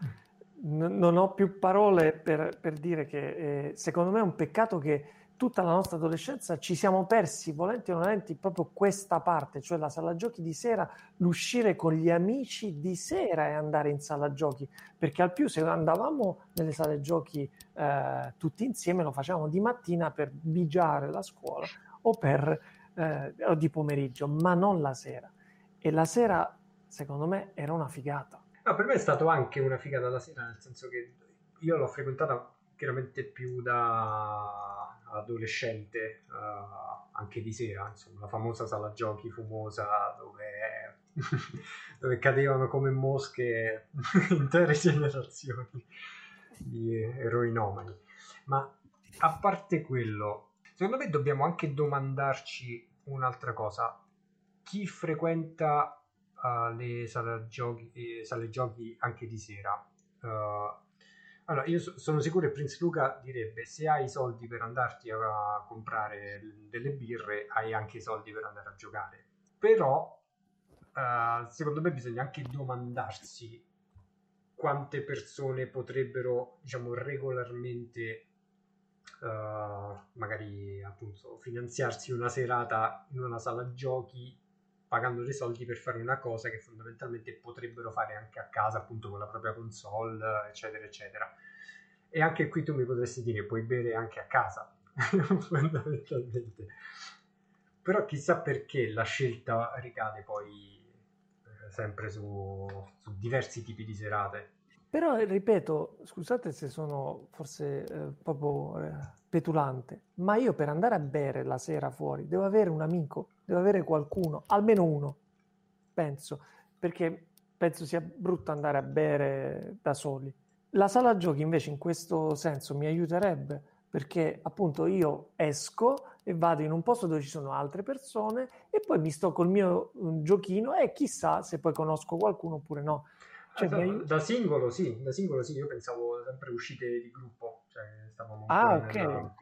n- non ho più parole per, per dire che eh, secondo me è un peccato che tutta la nostra adolescenza ci siamo persi, volenti o nolenti, proprio questa parte, cioè la sala giochi di sera, l'uscire con gli amici di sera e andare in sala giochi, perché al più se andavamo nelle sale giochi eh, tutti insieme lo facevamo di mattina per bigiare la scuola o, per, eh, o di pomeriggio, ma non la sera. E la sera, secondo me, era una figata. No, per me è stato anche una figata la sera, nel senso che io l'ho frequentata chiaramente più da adolescente, uh, anche di sera, insomma, la famosa sala giochi fumosa dove, (laughs) dove cadevano come mosche (laughs) intere generazioni di eroinomani. Ma a parte quello, secondo me dobbiamo anche domandarci un'altra cosa. Chi frequenta uh, le sale giochi, eh, sale giochi anche di sera? Uh, allora, io so, sono sicuro che Prince Luca direbbe se hai i soldi per andarti a comprare delle birre, hai anche i soldi per andare a giocare. Però, uh, secondo me bisogna anche domandarsi quante persone potrebbero, diciamo, regolarmente uh, magari appunto finanziarsi una serata in una sala giochi pagando dei soldi per fare una cosa che fondamentalmente potrebbero fare anche a casa, appunto con la propria console, eccetera, eccetera. E anche qui tu mi potresti dire, puoi bere anche a casa, (laughs) fondamentalmente. Però chissà perché la scelta ricade poi eh, sempre su, su diversi tipi di serate. Però ripeto, scusate se sono forse eh, proprio eh, petulante, ma io per andare a bere la sera fuori devo avere un amico, devo avere qualcuno, almeno uno, penso, perché penso sia brutto andare a bere da soli. La sala giochi invece in questo senso mi aiuterebbe perché appunto io esco e vado in un posto dove ci sono altre persone e poi mi sto col mio um, giochino e chissà se poi conosco qualcuno oppure no. Cioè, da, da, singolo sì, da singolo sì, io pensavo sempre uscite di gruppo, cioè stavamo Ah, ok. Nella...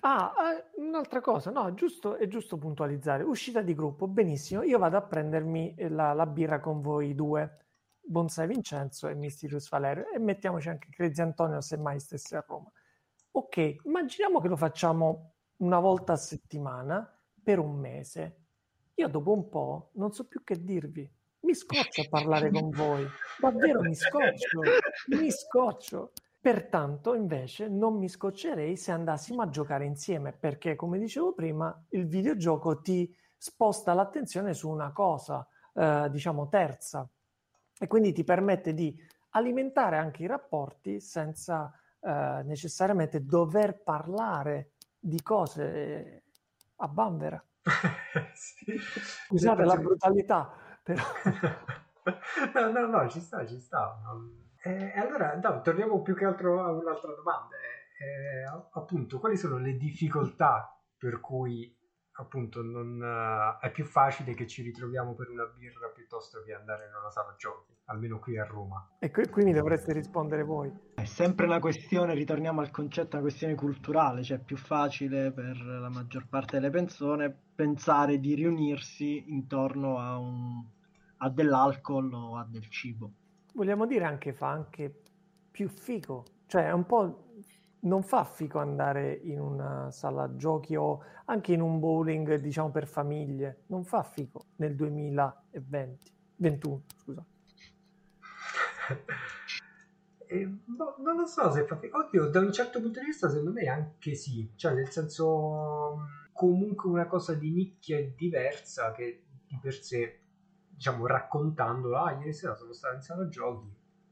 Ah, eh, un'altra cosa, no, giusto, è giusto puntualizzare. Uscita di gruppo, benissimo. Io vado a prendermi la, la birra con voi due, Bonsai Vincenzo e Mysterious Valerio, e mettiamoci anche Crazy Antonio se mai stesse a Roma. Ok, immaginiamo che lo facciamo una volta a settimana per un mese. Io dopo un po' non so più che dirvi. Mi scoccio a parlare con voi, davvero mi scoccio, mi scoccio. Pertanto, invece, non mi scoccerei se andassimo a giocare insieme, perché, come dicevo prima, il videogioco ti sposta l'attenzione su una cosa, eh, diciamo, terza, e quindi ti permette di alimentare anche i rapporti senza eh, necessariamente dover parlare di cose a bambera. (laughs) sì. Scusate la brutalità, però... (laughs) no, no, no, ci sta, ci sta. E eh, allora, no, torniamo più che altro a un'altra domanda. Eh, appunto, quali sono le difficoltà per cui appunto non, uh, è più facile che ci ritroviamo per una birra piuttosto che andare in una sala giochi, almeno qui a Roma. E qui, quindi dovreste rispondere voi. È sempre una questione, ritorniamo al concetto, una questione culturale, cioè è più facile per la maggior parte delle persone pensare di riunirsi intorno a, un, a dell'alcol o a del cibo. Vogliamo dire anche fa anche più figo, cioè è un po' non fa fico andare in una sala giochi o anche in un bowling, diciamo, per famiglie. Non fa fico nel 2020, 21, scusa. (laughs) eh, no, non lo so se fa fico. Oddio, da un certo punto di vista, secondo me anche sì. Cioè, nel senso, comunque una cosa di nicchia e diversa che di per sé, diciamo, raccontandola, ah, ieri sera sono stato in sala giochi.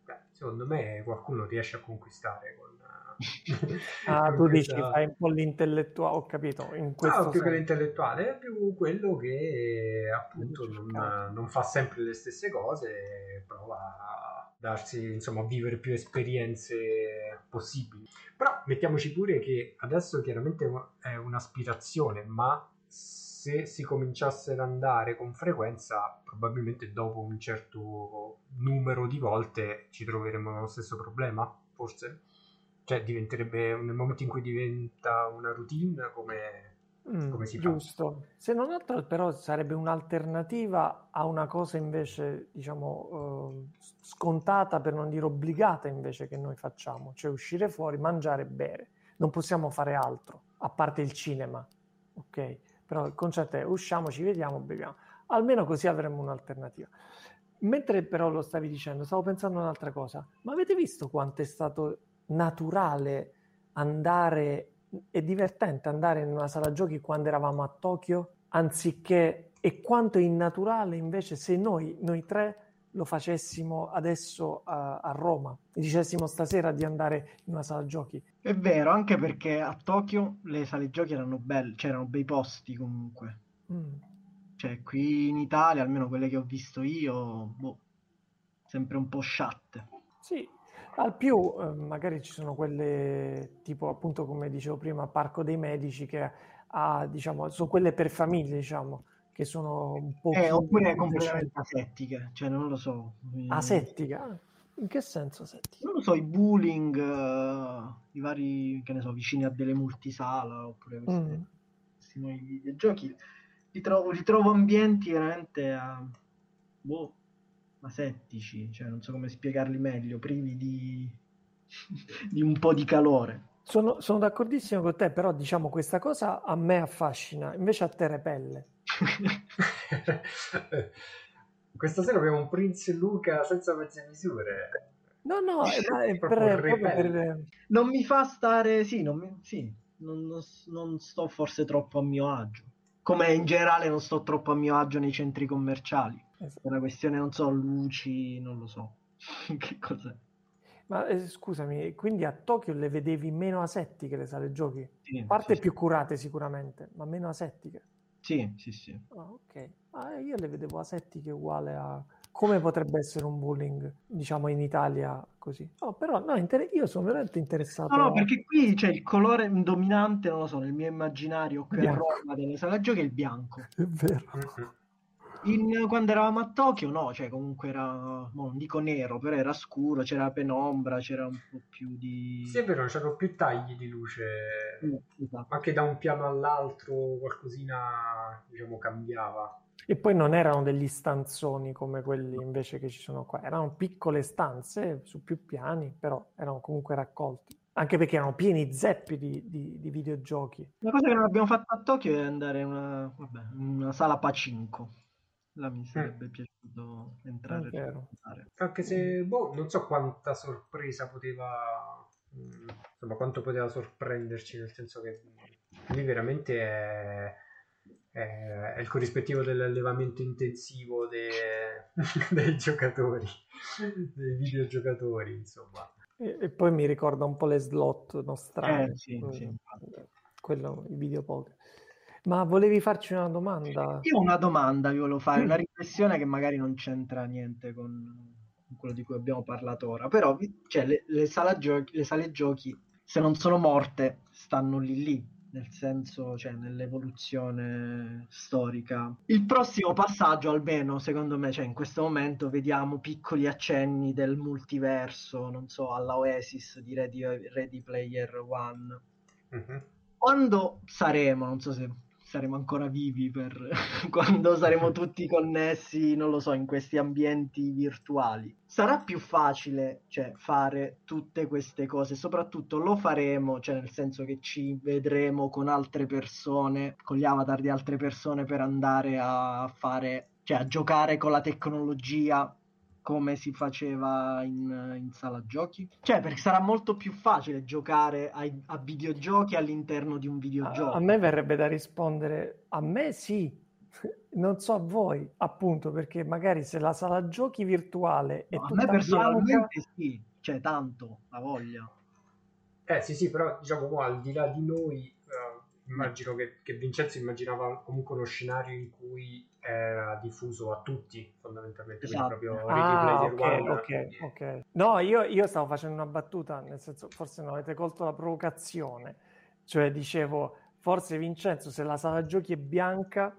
Beh, secondo me qualcuno riesce a conquistare con (laughs) ah, (laughs) tu dici questa... fai un po' l'intellettuale, ho capito. In questo no, più che l'intellettuale, è più quello che appunto non, non, fa sempre le stesse cose, prova a darsi, insomma, a vivere più esperienze possibili. Però mettiamoci pure che adesso chiaramente è un'aspirazione, ma se si cominciasse ad andare con frequenza, probabilmente dopo un certo numero di volte ci troveremo nello stesso problema, forse? cioè diventerebbe nel momento in cui diventa una routine come, mm, come si giusto. fa. Se non altro però sarebbe un'alternativa a una cosa invece diciamo eh, scontata per non dire obbligata invece che noi facciamo, cioè uscire fuori, mangiare e bere. Non possiamo fare altro, a parte il cinema, ok? Però il concetto è usciamo, ci vediamo, beviamo. Almeno così avremo un'alternativa. Mentre però lo stavi dicendo, stavo pensando a un'altra cosa. Ma avete visto quanto è stato naturale andare, è divertente andare in una sala giochi quando eravamo a Tokyo, anziché, e quanto è innaturale invece se noi, noi tre, lo facessimo adesso a, a Roma e dicessimo stasera di andare in una sala giochi. È vero, anche perché a Tokyo le sale giochi erano belle, c'erano bei posti comunque. Mm. Cioè, qui in Italia, almeno quelle che ho visto io, boh, sempre un po' sciatte. Sì, al più, eh, magari ci sono quelle tipo appunto come dicevo prima, Parco dei Medici che ha, diciamo, sono quelle per famiglie, diciamo, che sono un po' eh, oppure completamente asettiche, cioè non lo so. Asettica? In che senso asettica? Non lo so, i bullying, uh, i vari, che ne so, vicini a delle multisala, oppure questi, mm. questi nuovi videogiochi, li trovo, li trovo ambienti veramente a... Boh, asettici, cioè non so come spiegarli meglio, privi di, (laughs) di un po' di calore. Sono, sono, d'accordissimo con te, però diciamo questa cosa a me affascina, invece a te repelle. (laughs) Questa sera abbiamo un Prince Luca senza mezze misure. No, no, è, è per, per... Non mi fa stare, sì, non, mi, sì non, non, non sto forse troppo a mio agio. Come in generale non sto troppo a mio agio nei centri commerciali. Esatto. È una questione, non so, luci, non lo so. (laughs) che cos'è. Ma eh, scusami, quindi a Tokyo le vedevi meno asettiche le sale giochi? Sì, A parte sì, più curate sicuramente, ma meno asettiche. Sì, sì, sì. Ah, ok. Ah, io le vedevo asettiche uguale a come potrebbe essere un bullying, diciamo in Italia così. No, però no, inter- io sono veramente interessato. No, no, a- perché qui c'è il colore dominante, non lo so, nel mio immaginario qui a Bianco. Roma delle sale giochi è il bianco. È vero. In- quando eravamo a Tokyo, no, cioè comunque era, no, non dico nero, però era scuro, c'era penombra, c'era un po' più di... Sì, è vero, c'erano più tagli di luce. Mm, esatto. Anche da un piano all'altro qualcosina, diciamo, cambiava. E poi non erano degli stanzoni come quelli invece che ci sono qua, erano piccole stanze su più piani, però erano comunque raccolti. Anche perché erano pieni zeppi di, di- di videogiochi. La cosa che non abbiamo fatto a Tokyo è andare in una, vabbè, in una sala Pacinco. Là mi sarebbe piaciuto entrare. È vero. giocare. Anche se, boh, non so quanta sorpresa poteva, mm, insomma, quanto poteva sorprenderci, nel senso che lì veramente è, è- è il corrispettivo dell'allevamento intensivo de- (laughs) dei giocatori, dei videogiocatori, insomma. E, e poi mi ricorda un po' le slot nostrane. Eh, sì, Mm, sì. Quello, i videopoker. Ma volevi farci una domanda? Io ho una domanda vi volevo fare, Mm. una riflessione che magari non c'entra niente con quello di cui abbiamo parlato ora, però cioè, le, le sala giochi, le sale giochi, se non sono morte, stanno lì lì, nel senso, cioè nell'evoluzione storica. Il prossimo passaggio, almeno secondo me, cioè in questo momento vediamo piccoli accenni del multiverso, non so, alla Oasis di Ready, Ready Player One. Mhm. Quando saremo, non so se saremo ancora vivi per (laughs) quando saremo tutti connessi, non lo so, in questi ambienti virtuali, sarà più facile, cioè, fare tutte queste cose, soprattutto lo faremo, cioè nel senso che ci vedremo con altre persone, con gli avatar di altre persone per andare a fare, cioè a giocare con la tecnologia come si faceva in, in sala giochi? Cioè, perché sarà molto più facile giocare ai- a, videogiochi all'interno di un A, videogioco. a me verrebbe da rispondere, a me sì, (laughs) non so a voi, appunto, perché magari se la sala giochi virtuale è No, a me personalmente bianca, sì, cioè tanto, la voglia. Eh sì, sì, però diciamo qua, al di là di noi, eh, immagino che, che Vincenzo immaginava comunque uno scenario in cui era diffuso a tutti, fondamentalmente, quindi Esatto. proprio Ready Ah, Player ok, One. ok, quindi- ok. No, io, io stavo facendo una battuta, nel senso, forse non avete colto la provocazione. Cioè, dicevo, forse Vincenzo, se la sala giochi è bianca,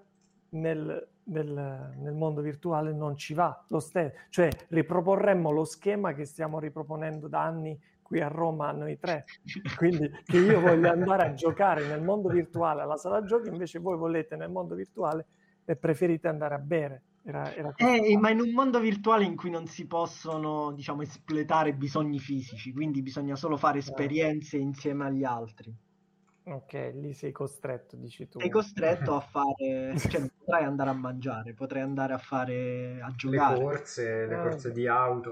nel, nel- nel mondo virtuale non ci va lo stesso. Cioè, riproporremmo lo schema che stiamo riproponendo da anni qui a Roma, noi tre. Quindi, che io voglio andare a giocare nel mondo virtuale alla sala giochi, invece voi volete nel mondo virtuale e preferite andare a bere. Era, era Eh, ma in un mondo virtuale in cui non si possono, diciamo, espletare bisogni fisici, quindi bisogna solo fare esperienze insieme agli altri. Ok, lì sei costretto, dici tu. Sei costretto a (laughs) fare, cioè non potrai andare a mangiare, potrai andare a fare, a Le giocare. corse, le Ah, corse di auto.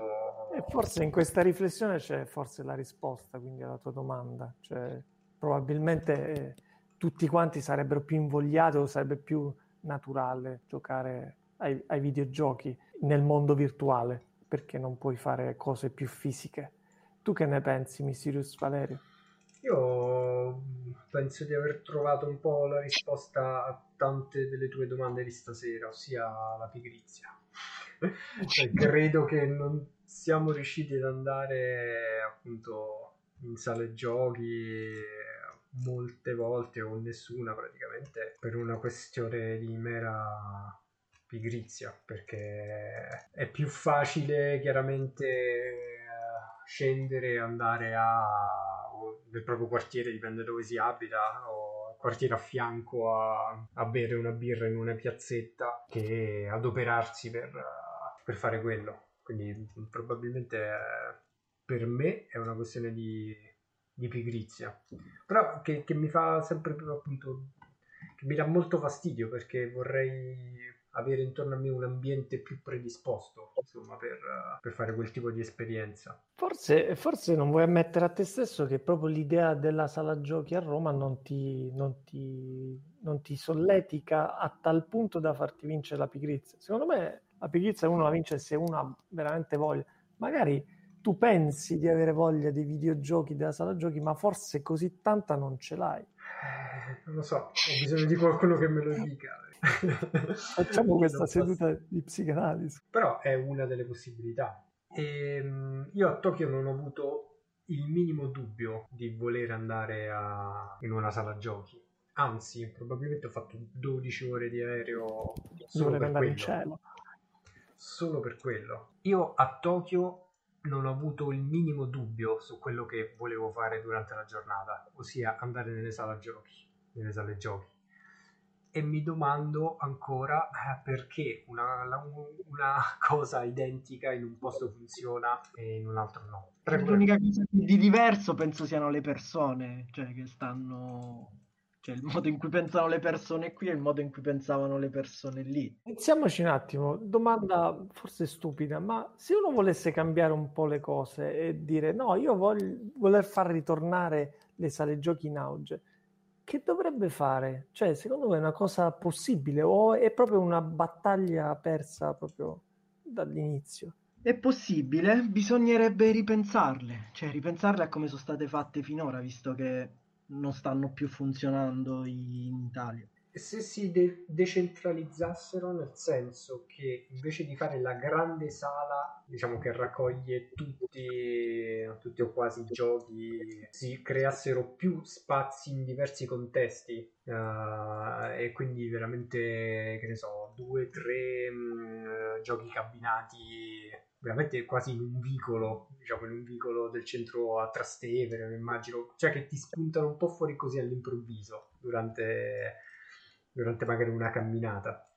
E forse in questa riflessione c'è forse la risposta, quindi alla tua domanda. Cioè, probabilmente eh, tutti quanti sarebbero più invogliati o sarebbe più naturale giocare ai, ai videogiochi nel mondo virtuale, perché non puoi fare cose più fisiche. Tu che ne pensi, Mysterious Valerio? Io penso di aver trovato un po' la risposta a tante delle tue domande di stasera, ossia la pigrizia. Cioè, (laughs) credo che non siamo riusciti ad andare appunto in sale giochi molte volte o nessuna praticamente per una questione di mera pigrizia perché è più facile chiaramente eh, scendere e andare a nel proprio quartiere dipende dove si abita o al quartiere a fianco a, a bere una birra in una piazzetta che adoperarsi per, per fare quello. Quindi probabilmente eh, per me è una questione di, di pigrizia però che, che mi fa sempre più appunto che mi dà molto fastidio perché vorrei avere intorno a me un ambiente più predisposto insomma per, per fare quel tipo di esperienza Forse, forse non vuoi ammettere a te stesso che proprio l'idea della sala giochi a Roma non ti, non ti, non ti solletica a tal punto da farti vincere la pigrizia. Secondo me la pigrizia uno la vince se uno ha veramente voglia. Magari tu pensi di avere voglia dei videogiochi, della sala giochi, ma forse così tanta non ce l'hai. Eh, non lo so, ho bisogno di qualcuno che me lo dica. (laughs) Facciamo questa seduta di psicanalisi. Però è una delle possibilità. E, ehm, io a Tokyo non ho avuto il minimo dubbio di voler andare a... in una sala giochi. Anzi, probabilmente ho fatto 12 ore di aereo solo per andare quello. in cielo. Solo per quello. Io a Tokyo non ho avuto il minimo dubbio su quello che volevo fare durante la giornata, ossia andare nelle sale giochi, nelle sale giochi. E mi domando ancora eh, perché una, una, (laughs) cosa identica in un posto funziona e in un altro no. L'unica cosa di diverso penso siano le persone, cioè che stanno cioè il modo in cui pensano le persone qui e il modo in cui pensavano le persone lì. Iniziamoci un attimo, domanda forse stupida, ma se uno volesse cambiare un po' le cose e dire no, io voglio voler far ritornare le sale giochi in auge, che dovrebbe fare? Cioè, secondo voi è una cosa possibile o è proprio una battaglia persa proprio dall'inizio? È possibile, bisognerebbe ripensarle, cioè ripensarle a come sono state fatte finora, visto che non stanno più funzionando in Italia. Se si de- decentralizzassero nel senso che invece di fare la grande sala, diciamo che raccoglie tutti, tutti o quasi i giochi, si creassero più spazi in diversi contesti uh, e quindi veramente, che ne so, due, tre mh, mm, giochi cabinati veramente quasi in un vicolo, diciamo in un vicolo del centro a Trastevere, immagino, cioè che ti spuntano un po' fuori così all'improvviso durante, durante magari una camminata.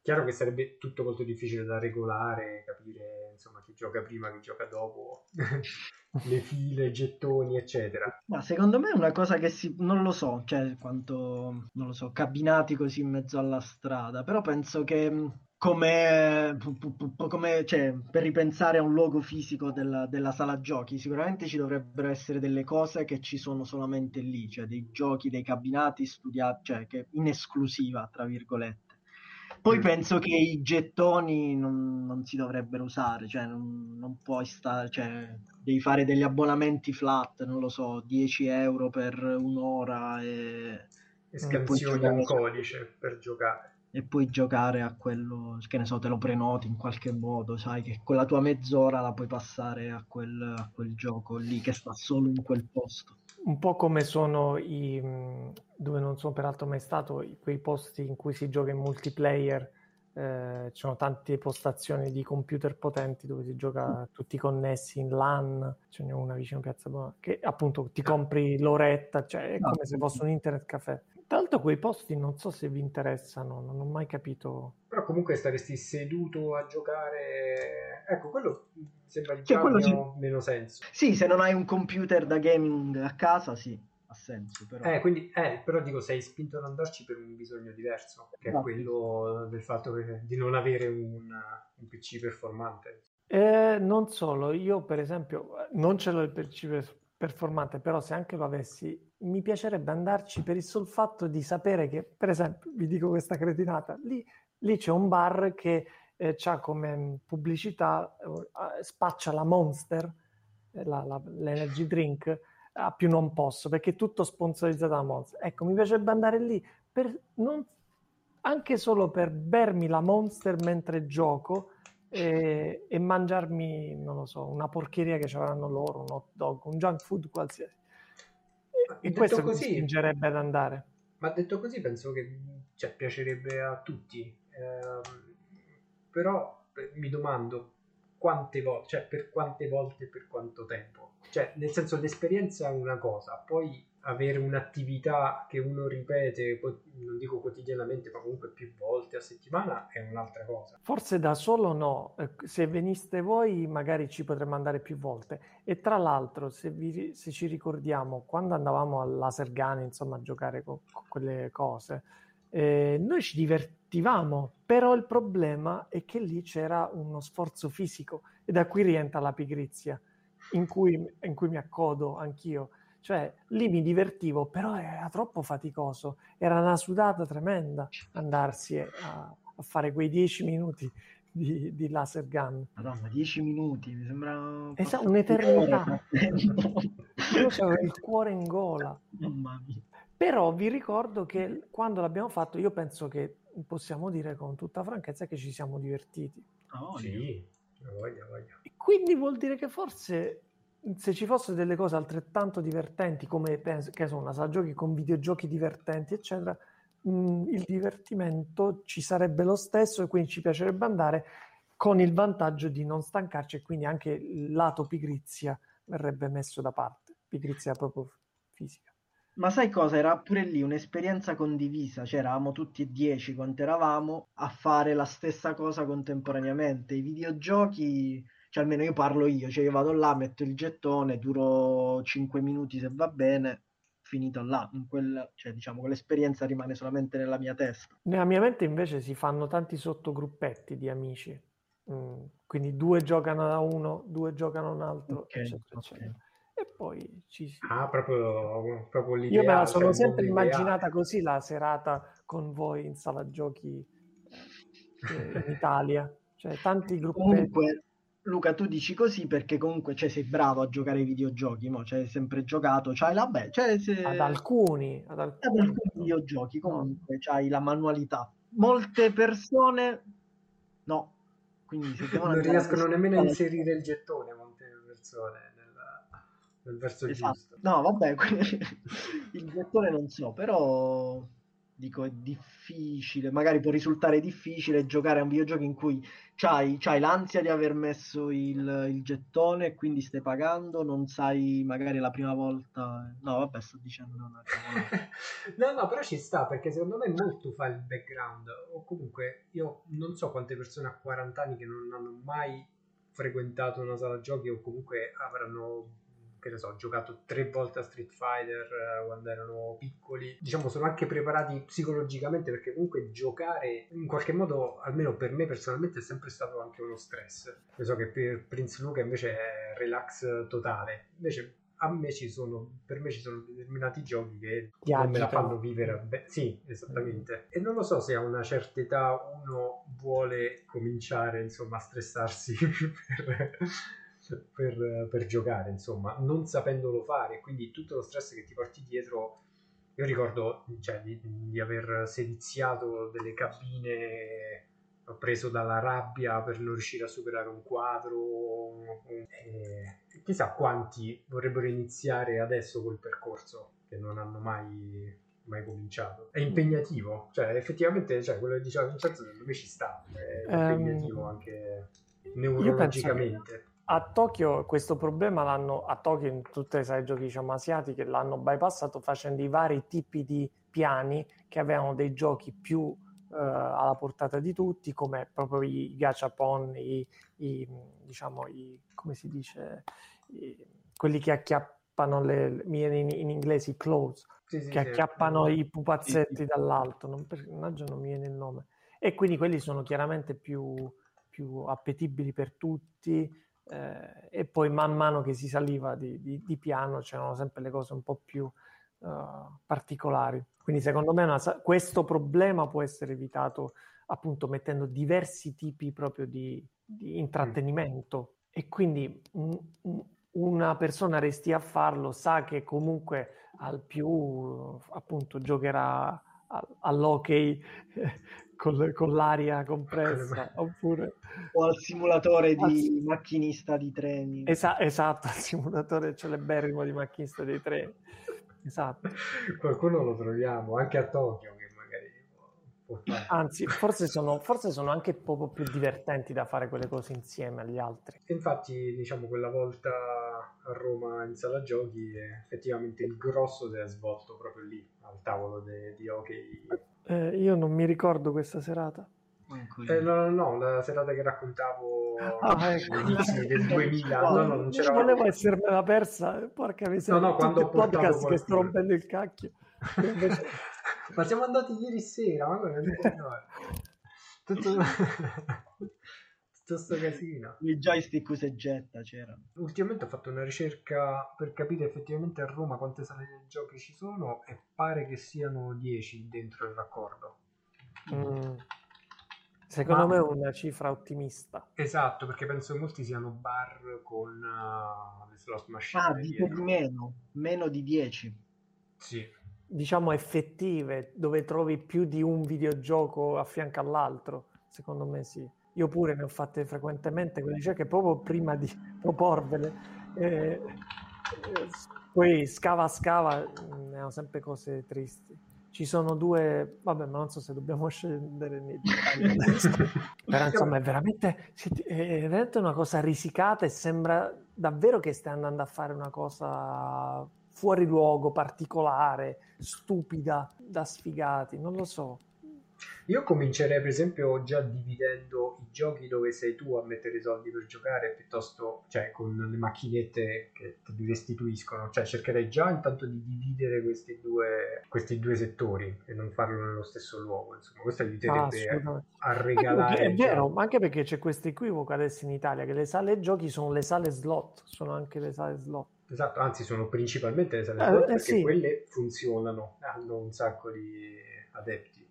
Chiaro che sarebbe tutto molto difficile da regolare, capire insomma chi gioca prima, chi gioca dopo, (laughs) le file, i gettoni, eccetera. Ma secondo me è una cosa che si, non lo so, cioè quanto, non lo so, cabinati così in mezzo alla strada, però penso che come, come cioè, per ripensare a un luogo fisico della, della, sala giochi, sicuramente ci dovrebbero essere delle cose che ci sono solamente lì, cioè dei giochi, dei cabinati studiati, cioè che in esclusiva, tra virgolette. Poi mm. penso che i gettoni non, non si dovrebbero usare, cioè non, non, puoi stare, cioè devi fare degli abbonamenti flat, non lo so, 10 euro per un'ora e, e scansioni un codice per giocare e puoi giocare a quello, che ne so, te lo prenoti in qualche modo, sai che quella tua mezz'ora la puoi passare a quel, a quel gioco lì che sta solo in quel posto. Un po' come sono i, dove non sono peraltro mai stato, quei posti in cui si gioca in multiplayer, eh, ci sono tante postazioni di computer potenti dove si gioca tutti connessi in LAN, ce n'è una vicino a Piazza Buona, che appunto ti compri l'oretta, cioè è come se fosse un internet caffè. Tra l'altro quei posti non so se vi interessano, non ho mai capito. Però comunque staresti seduto a giocare... Ecco, quello sembra di cioè, sì. meno senso. Sì, se non hai un computer da gaming a casa, sì, ha senso. Però, eh, quindi, eh, però dico, sei spinto ad andarci per un bisogno diverso, che no. è quello del fatto che, di non avere un, un PC performante. Eh, non solo, io per esempio non ce l'ho il PC performante, però se anche lo avessi mi piacerebbe andarci per il sol fatto di sapere che, per esempio, vi dico questa cretinata, lì, lì c'è un bar che eh, ha come mm, pubblicità, eh, spaccia la Monster, eh, la, la, l'energy drink, a più non posso, perché è tutto sponsorizzato da Monster. Ecco, mi piacerebbe andare lì per non, anche solo per bermi la Monster mentre gioco e, e mangiarmi, non lo so, una porcheria che ci avranno loro, un hot dog, un junk food qualsiasi e questo così, mi spingerebbe ad andare. Ma detto così penso che cioè, piacerebbe a tutti, eh, però mi domando quante volte, cioè per quante volte e per quanto tempo. Cioè, nel senso l'esperienza è una cosa, poi avere un'attività che uno ripete, non dico quotidianamente, ma comunque più volte a settimana è un'altra cosa. Forse da solo no, eh, se veniste voi magari ci potremmo andare più volte. E tra l'altro, se, vi, se ci ricordiamo, quando andavamo al Laser Gun, insomma, a giocare con, con quelle cose, eh, noi ci divertivamo, però il problema è che lì c'era uno sforzo fisico e da qui rientra la pigrizia, in cui, in cui mi accodo anch'io cioè, lì mi divertivo, però era troppo faticoso. Era una sudata tremenda andarsi a, a fare quei dieci minuti di, di laser gun. Madonna, 10 minuti, mi sembra esatto, un'eternità. (laughs) Io avevo il cuore in gola. Mamma mia. Però vi ricordo che quando l'abbiamo fatto, io penso che possiamo dire con tutta franchezza che ci siamo divertiti. Oh, sì, voglio. E quindi vuol dire che forse se ci fossero delle cose altrettanto divertenti come penso, che sono una giochi con videogiochi divertenti, eccetera, mh, il divertimento ci sarebbe lo stesso e quindi ci piacerebbe andare con il vantaggio di non stancarci e quindi anche il lato pigrizia verrebbe messo da parte, pigrizia proprio fisica. Ma sai cosa? Era pure lì un'esperienza condivisa, cioè eravamo tutti e dieci quanto eravamo a fare la stessa cosa contemporaneamente. I videogiochi, cioè almeno io parlo io, cioè io vado là, metto il gettone, duro 5 minuti se va bene, finito là. In quel, cioè, diciamo, quell'esperienza rimane solamente nella mia testa. Nella mia mente invece si fanno tanti sottogruppetti di amici. Mm, quindi due giocano da uno, due giocano a un altro, okay, eccetera, okay. eccetera e poi ci si... Ah, proprio, proprio l'idea. Io me la sono sempre immaginata così la serata con voi in sala giochi eh, in Italia. Cioè, tanti gruppi. Comunque, Luca, tu dici così perché comunque cioè, sei bravo a giocare ai videogiochi, no? cioè, hai sempre giocato, c'hai la beh, cioè, se... ad alcuni, ad alcuni, ad alcuni videogiochi, comunque no. c'hai la manualità. Molte persone no, quindi se non riescono nemmeno a inserire il gettone, molte persone nel verso esatto. giusto. No, vabbè, (laughs) il gettone non so, però dico è difficile, magari può risultare difficile giocare a un videogioco in cui c'hai, c'hai l'ansia di aver messo il, il, gettone e quindi stai pagando, non sai magari la prima volta... No, vabbè, sto dicendo una (laughs) cosa. no, no, però ci sta, perché secondo me molto fa il background, o comunque io non so quante persone a 40 anni che non hanno mai frequentato una sala giochi o comunque avranno che ne so, ho giocato tre volte a Street Fighter eh, quando erano piccoli, diciamo sono anche preparati psicologicamente perché comunque giocare in qualche modo, almeno per me personalmente, è sempre stato anche uno stress. Io so che per Prince Luca invece è relax totale, invece a me ci sono, per me ci sono determinati giochi che Ti non me la fanno vivere. Beh, sì, esattamente. E non lo so se a una certa età uno vuole cominciare insomma a stressarsi (laughs) per per, per, giocare, insomma, non sapendolo fare, quindi tutto lo stress che ti porti dietro. Io ricordo cioè, di, di, aver seviziato delle cabine preso dalla rabbia per non riuscire a superare un quadro. E chissà quanti vorrebbero iniziare adesso col percorso che non hanno mai, mai cominciato. È impegnativo, cioè effettivamente cioè, quello che diceva Vincenzo secondo me ci sta, è ehm, impegnativo um, anche neurologicamente a Tokyo questo problema l'hanno, a Tokyo in tutte le sale giochi diciamo, asiatiche l'hanno bypassato facendo i vari tipi di piani che avevano dei giochi più eh, alla portata di tutti come proprio i gachapon, i, i diciamo i, come si dice, i, quelli che acchiappano le, in, in inglese i clothes, sì, sì, che acchiappano sì. i pupazzetti dall'alto, non, per, non mi viene il nome. E quindi quelli sono chiaramente più, più appetibili per tutti, eh, e poi man mano che si saliva di, di, di, piano c'erano sempre le cose un po' più uh, particolari. Quindi secondo me una, questo problema può essere evitato appunto mettendo diversi tipi proprio di, di intrattenimento e quindi un, una persona resti a farlo sa che comunque al più appunto giocherà all'hockey con, con l'aria compressa oppure o al simulatore di al... macchinista di treni. Esa- esatto al simulatore celeberrimo di macchinista dei treni. Esatto. Qualcuno lo troviamo anche a Tokyo che magari può fare. anzi forse sono, forse sono anche proprio più divertenti da fare quelle cose insieme agli altri. Infatti diciamo quella volta a Roma in sala giochi effettivamente il grosso si è svolto proprio lì al tavolo de- di hockey eh, io non mi ricordo questa serata. Eh, no, no, no, la serata che raccontavo ah, ecco. all'inizio del 2000. No, no, non c'era. Volevo essermela persa, porca miseria. No, no, quando ho podcast che sto rompendo il cacchio. Invece... (laughs) ma siamo andati ieri sera, ma come (laughs) Tutto (laughs) tutto sto casino. (laughs) Il joystick usa e getta c'era. Ultimamente ho fatto una ricerca per capire effettivamente a Roma quante sale di giochi ci sono e pare che siano 10 dentro il raccordo. Mm. Secondo Ma... me è una cifra ottimista. Esatto, perché penso che molti siano bar con uh, le slot machine. Ah, di meno, meno di 10. Sì. Diciamo effettive, dove trovi più di un videogioco a fianco all'altro. Secondo me sì. Io pure ne ho fatte frequentemente quelle ricerche proprio prima di proporvele. Eh, eh, poi scava scava, ne ho sempre cose tristi ci sono due, vabbè, ma non so se dobbiamo (laughs) scendere nei però insomma è veramente, è veramente una cosa risicata e sembra davvero che stai andando a fare una cosa fuori luogo, particolare, stupida, da sfigati, non lo so. Io comincerei per esempio già dividendo i giochi dove sei tu a mettere i soldi per giocare piuttosto, cioè con le macchinette che ti restituiscono, cioè cercherei già intanto di dividere questi due, questi due settori e non farlo nello stesso luogo, insomma questo aiuterebbe ah, a, regalare. È vero, ma anche perché c'è questo equivoco adesso in Italia che le sale giochi sono le sale slot, sono anche le sale slot. Esatto, anzi sono principalmente le sale eh, slot eh, perché sì. quelle funzionano, hanno un sacco di adepti.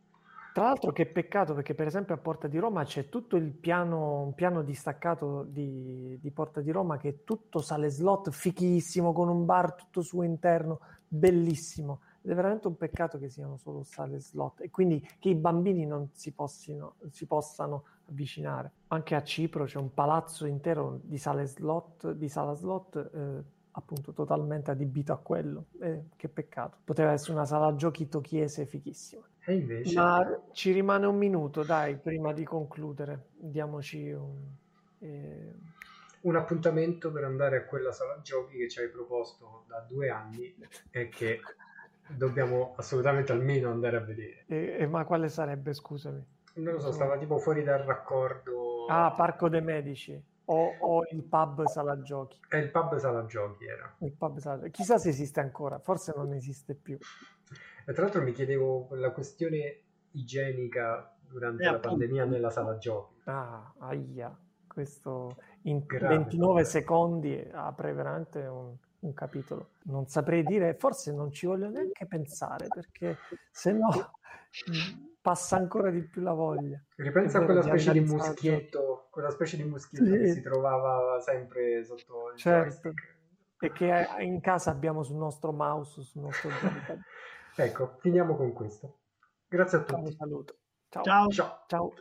Tra l'altro che peccato perché per esempio a Porta di Roma c'è tutto il piano, un piano distaccato di, di, Porta di Roma che è tutto sale slot fichissimo con un bar tutto suo interno, bellissimo. Ed è veramente un peccato che siano solo sale slot e quindi che i bambini non si, possino, si possano avvicinare. Anche a Cipro c'è un palazzo intero di sale slot, di sala slot eh, appunto totalmente adibito a quello. Eh, che peccato. Poteva essere una sala giochi tochiese fichissima. E invece... Ma ci rimane un minuto, dai, prima di concludere. Diamoci un... Eh... Un appuntamento per andare a quella sala giochi che ci hai proposto da due anni e che dobbiamo assolutamente almeno andare a vedere. E, e ma quale sarebbe, scusami? Non lo so, stava tipo fuori dal raccordo. Ah, Parco dei Medici. O, o, il pub sala giochi. E il pub sala giochi era. Il pub sala... Chissà se esiste ancora, forse non esiste più. E tra l'altro mi chiedevo la questione igienica durante eh, la pandemia nella sala giochi. Ah, aia, questo in Grave 29 secondi apre veramente un, un, capitolo. Non saprei dire, forse non ci voglio neanche pensare perché se no passa ancora di più la voglia. Ripensa a quella specie di muschietto, quella specie di muschietto sì. che si trovava sempre sotto il certo. joystick. E che in casa abbiamo sul nostro mouse, sul nostro (laughs) ecco, finiamo con questo. Grazie a tutti. Un saluto. Ciao. Ciao. Ciao. Ciao.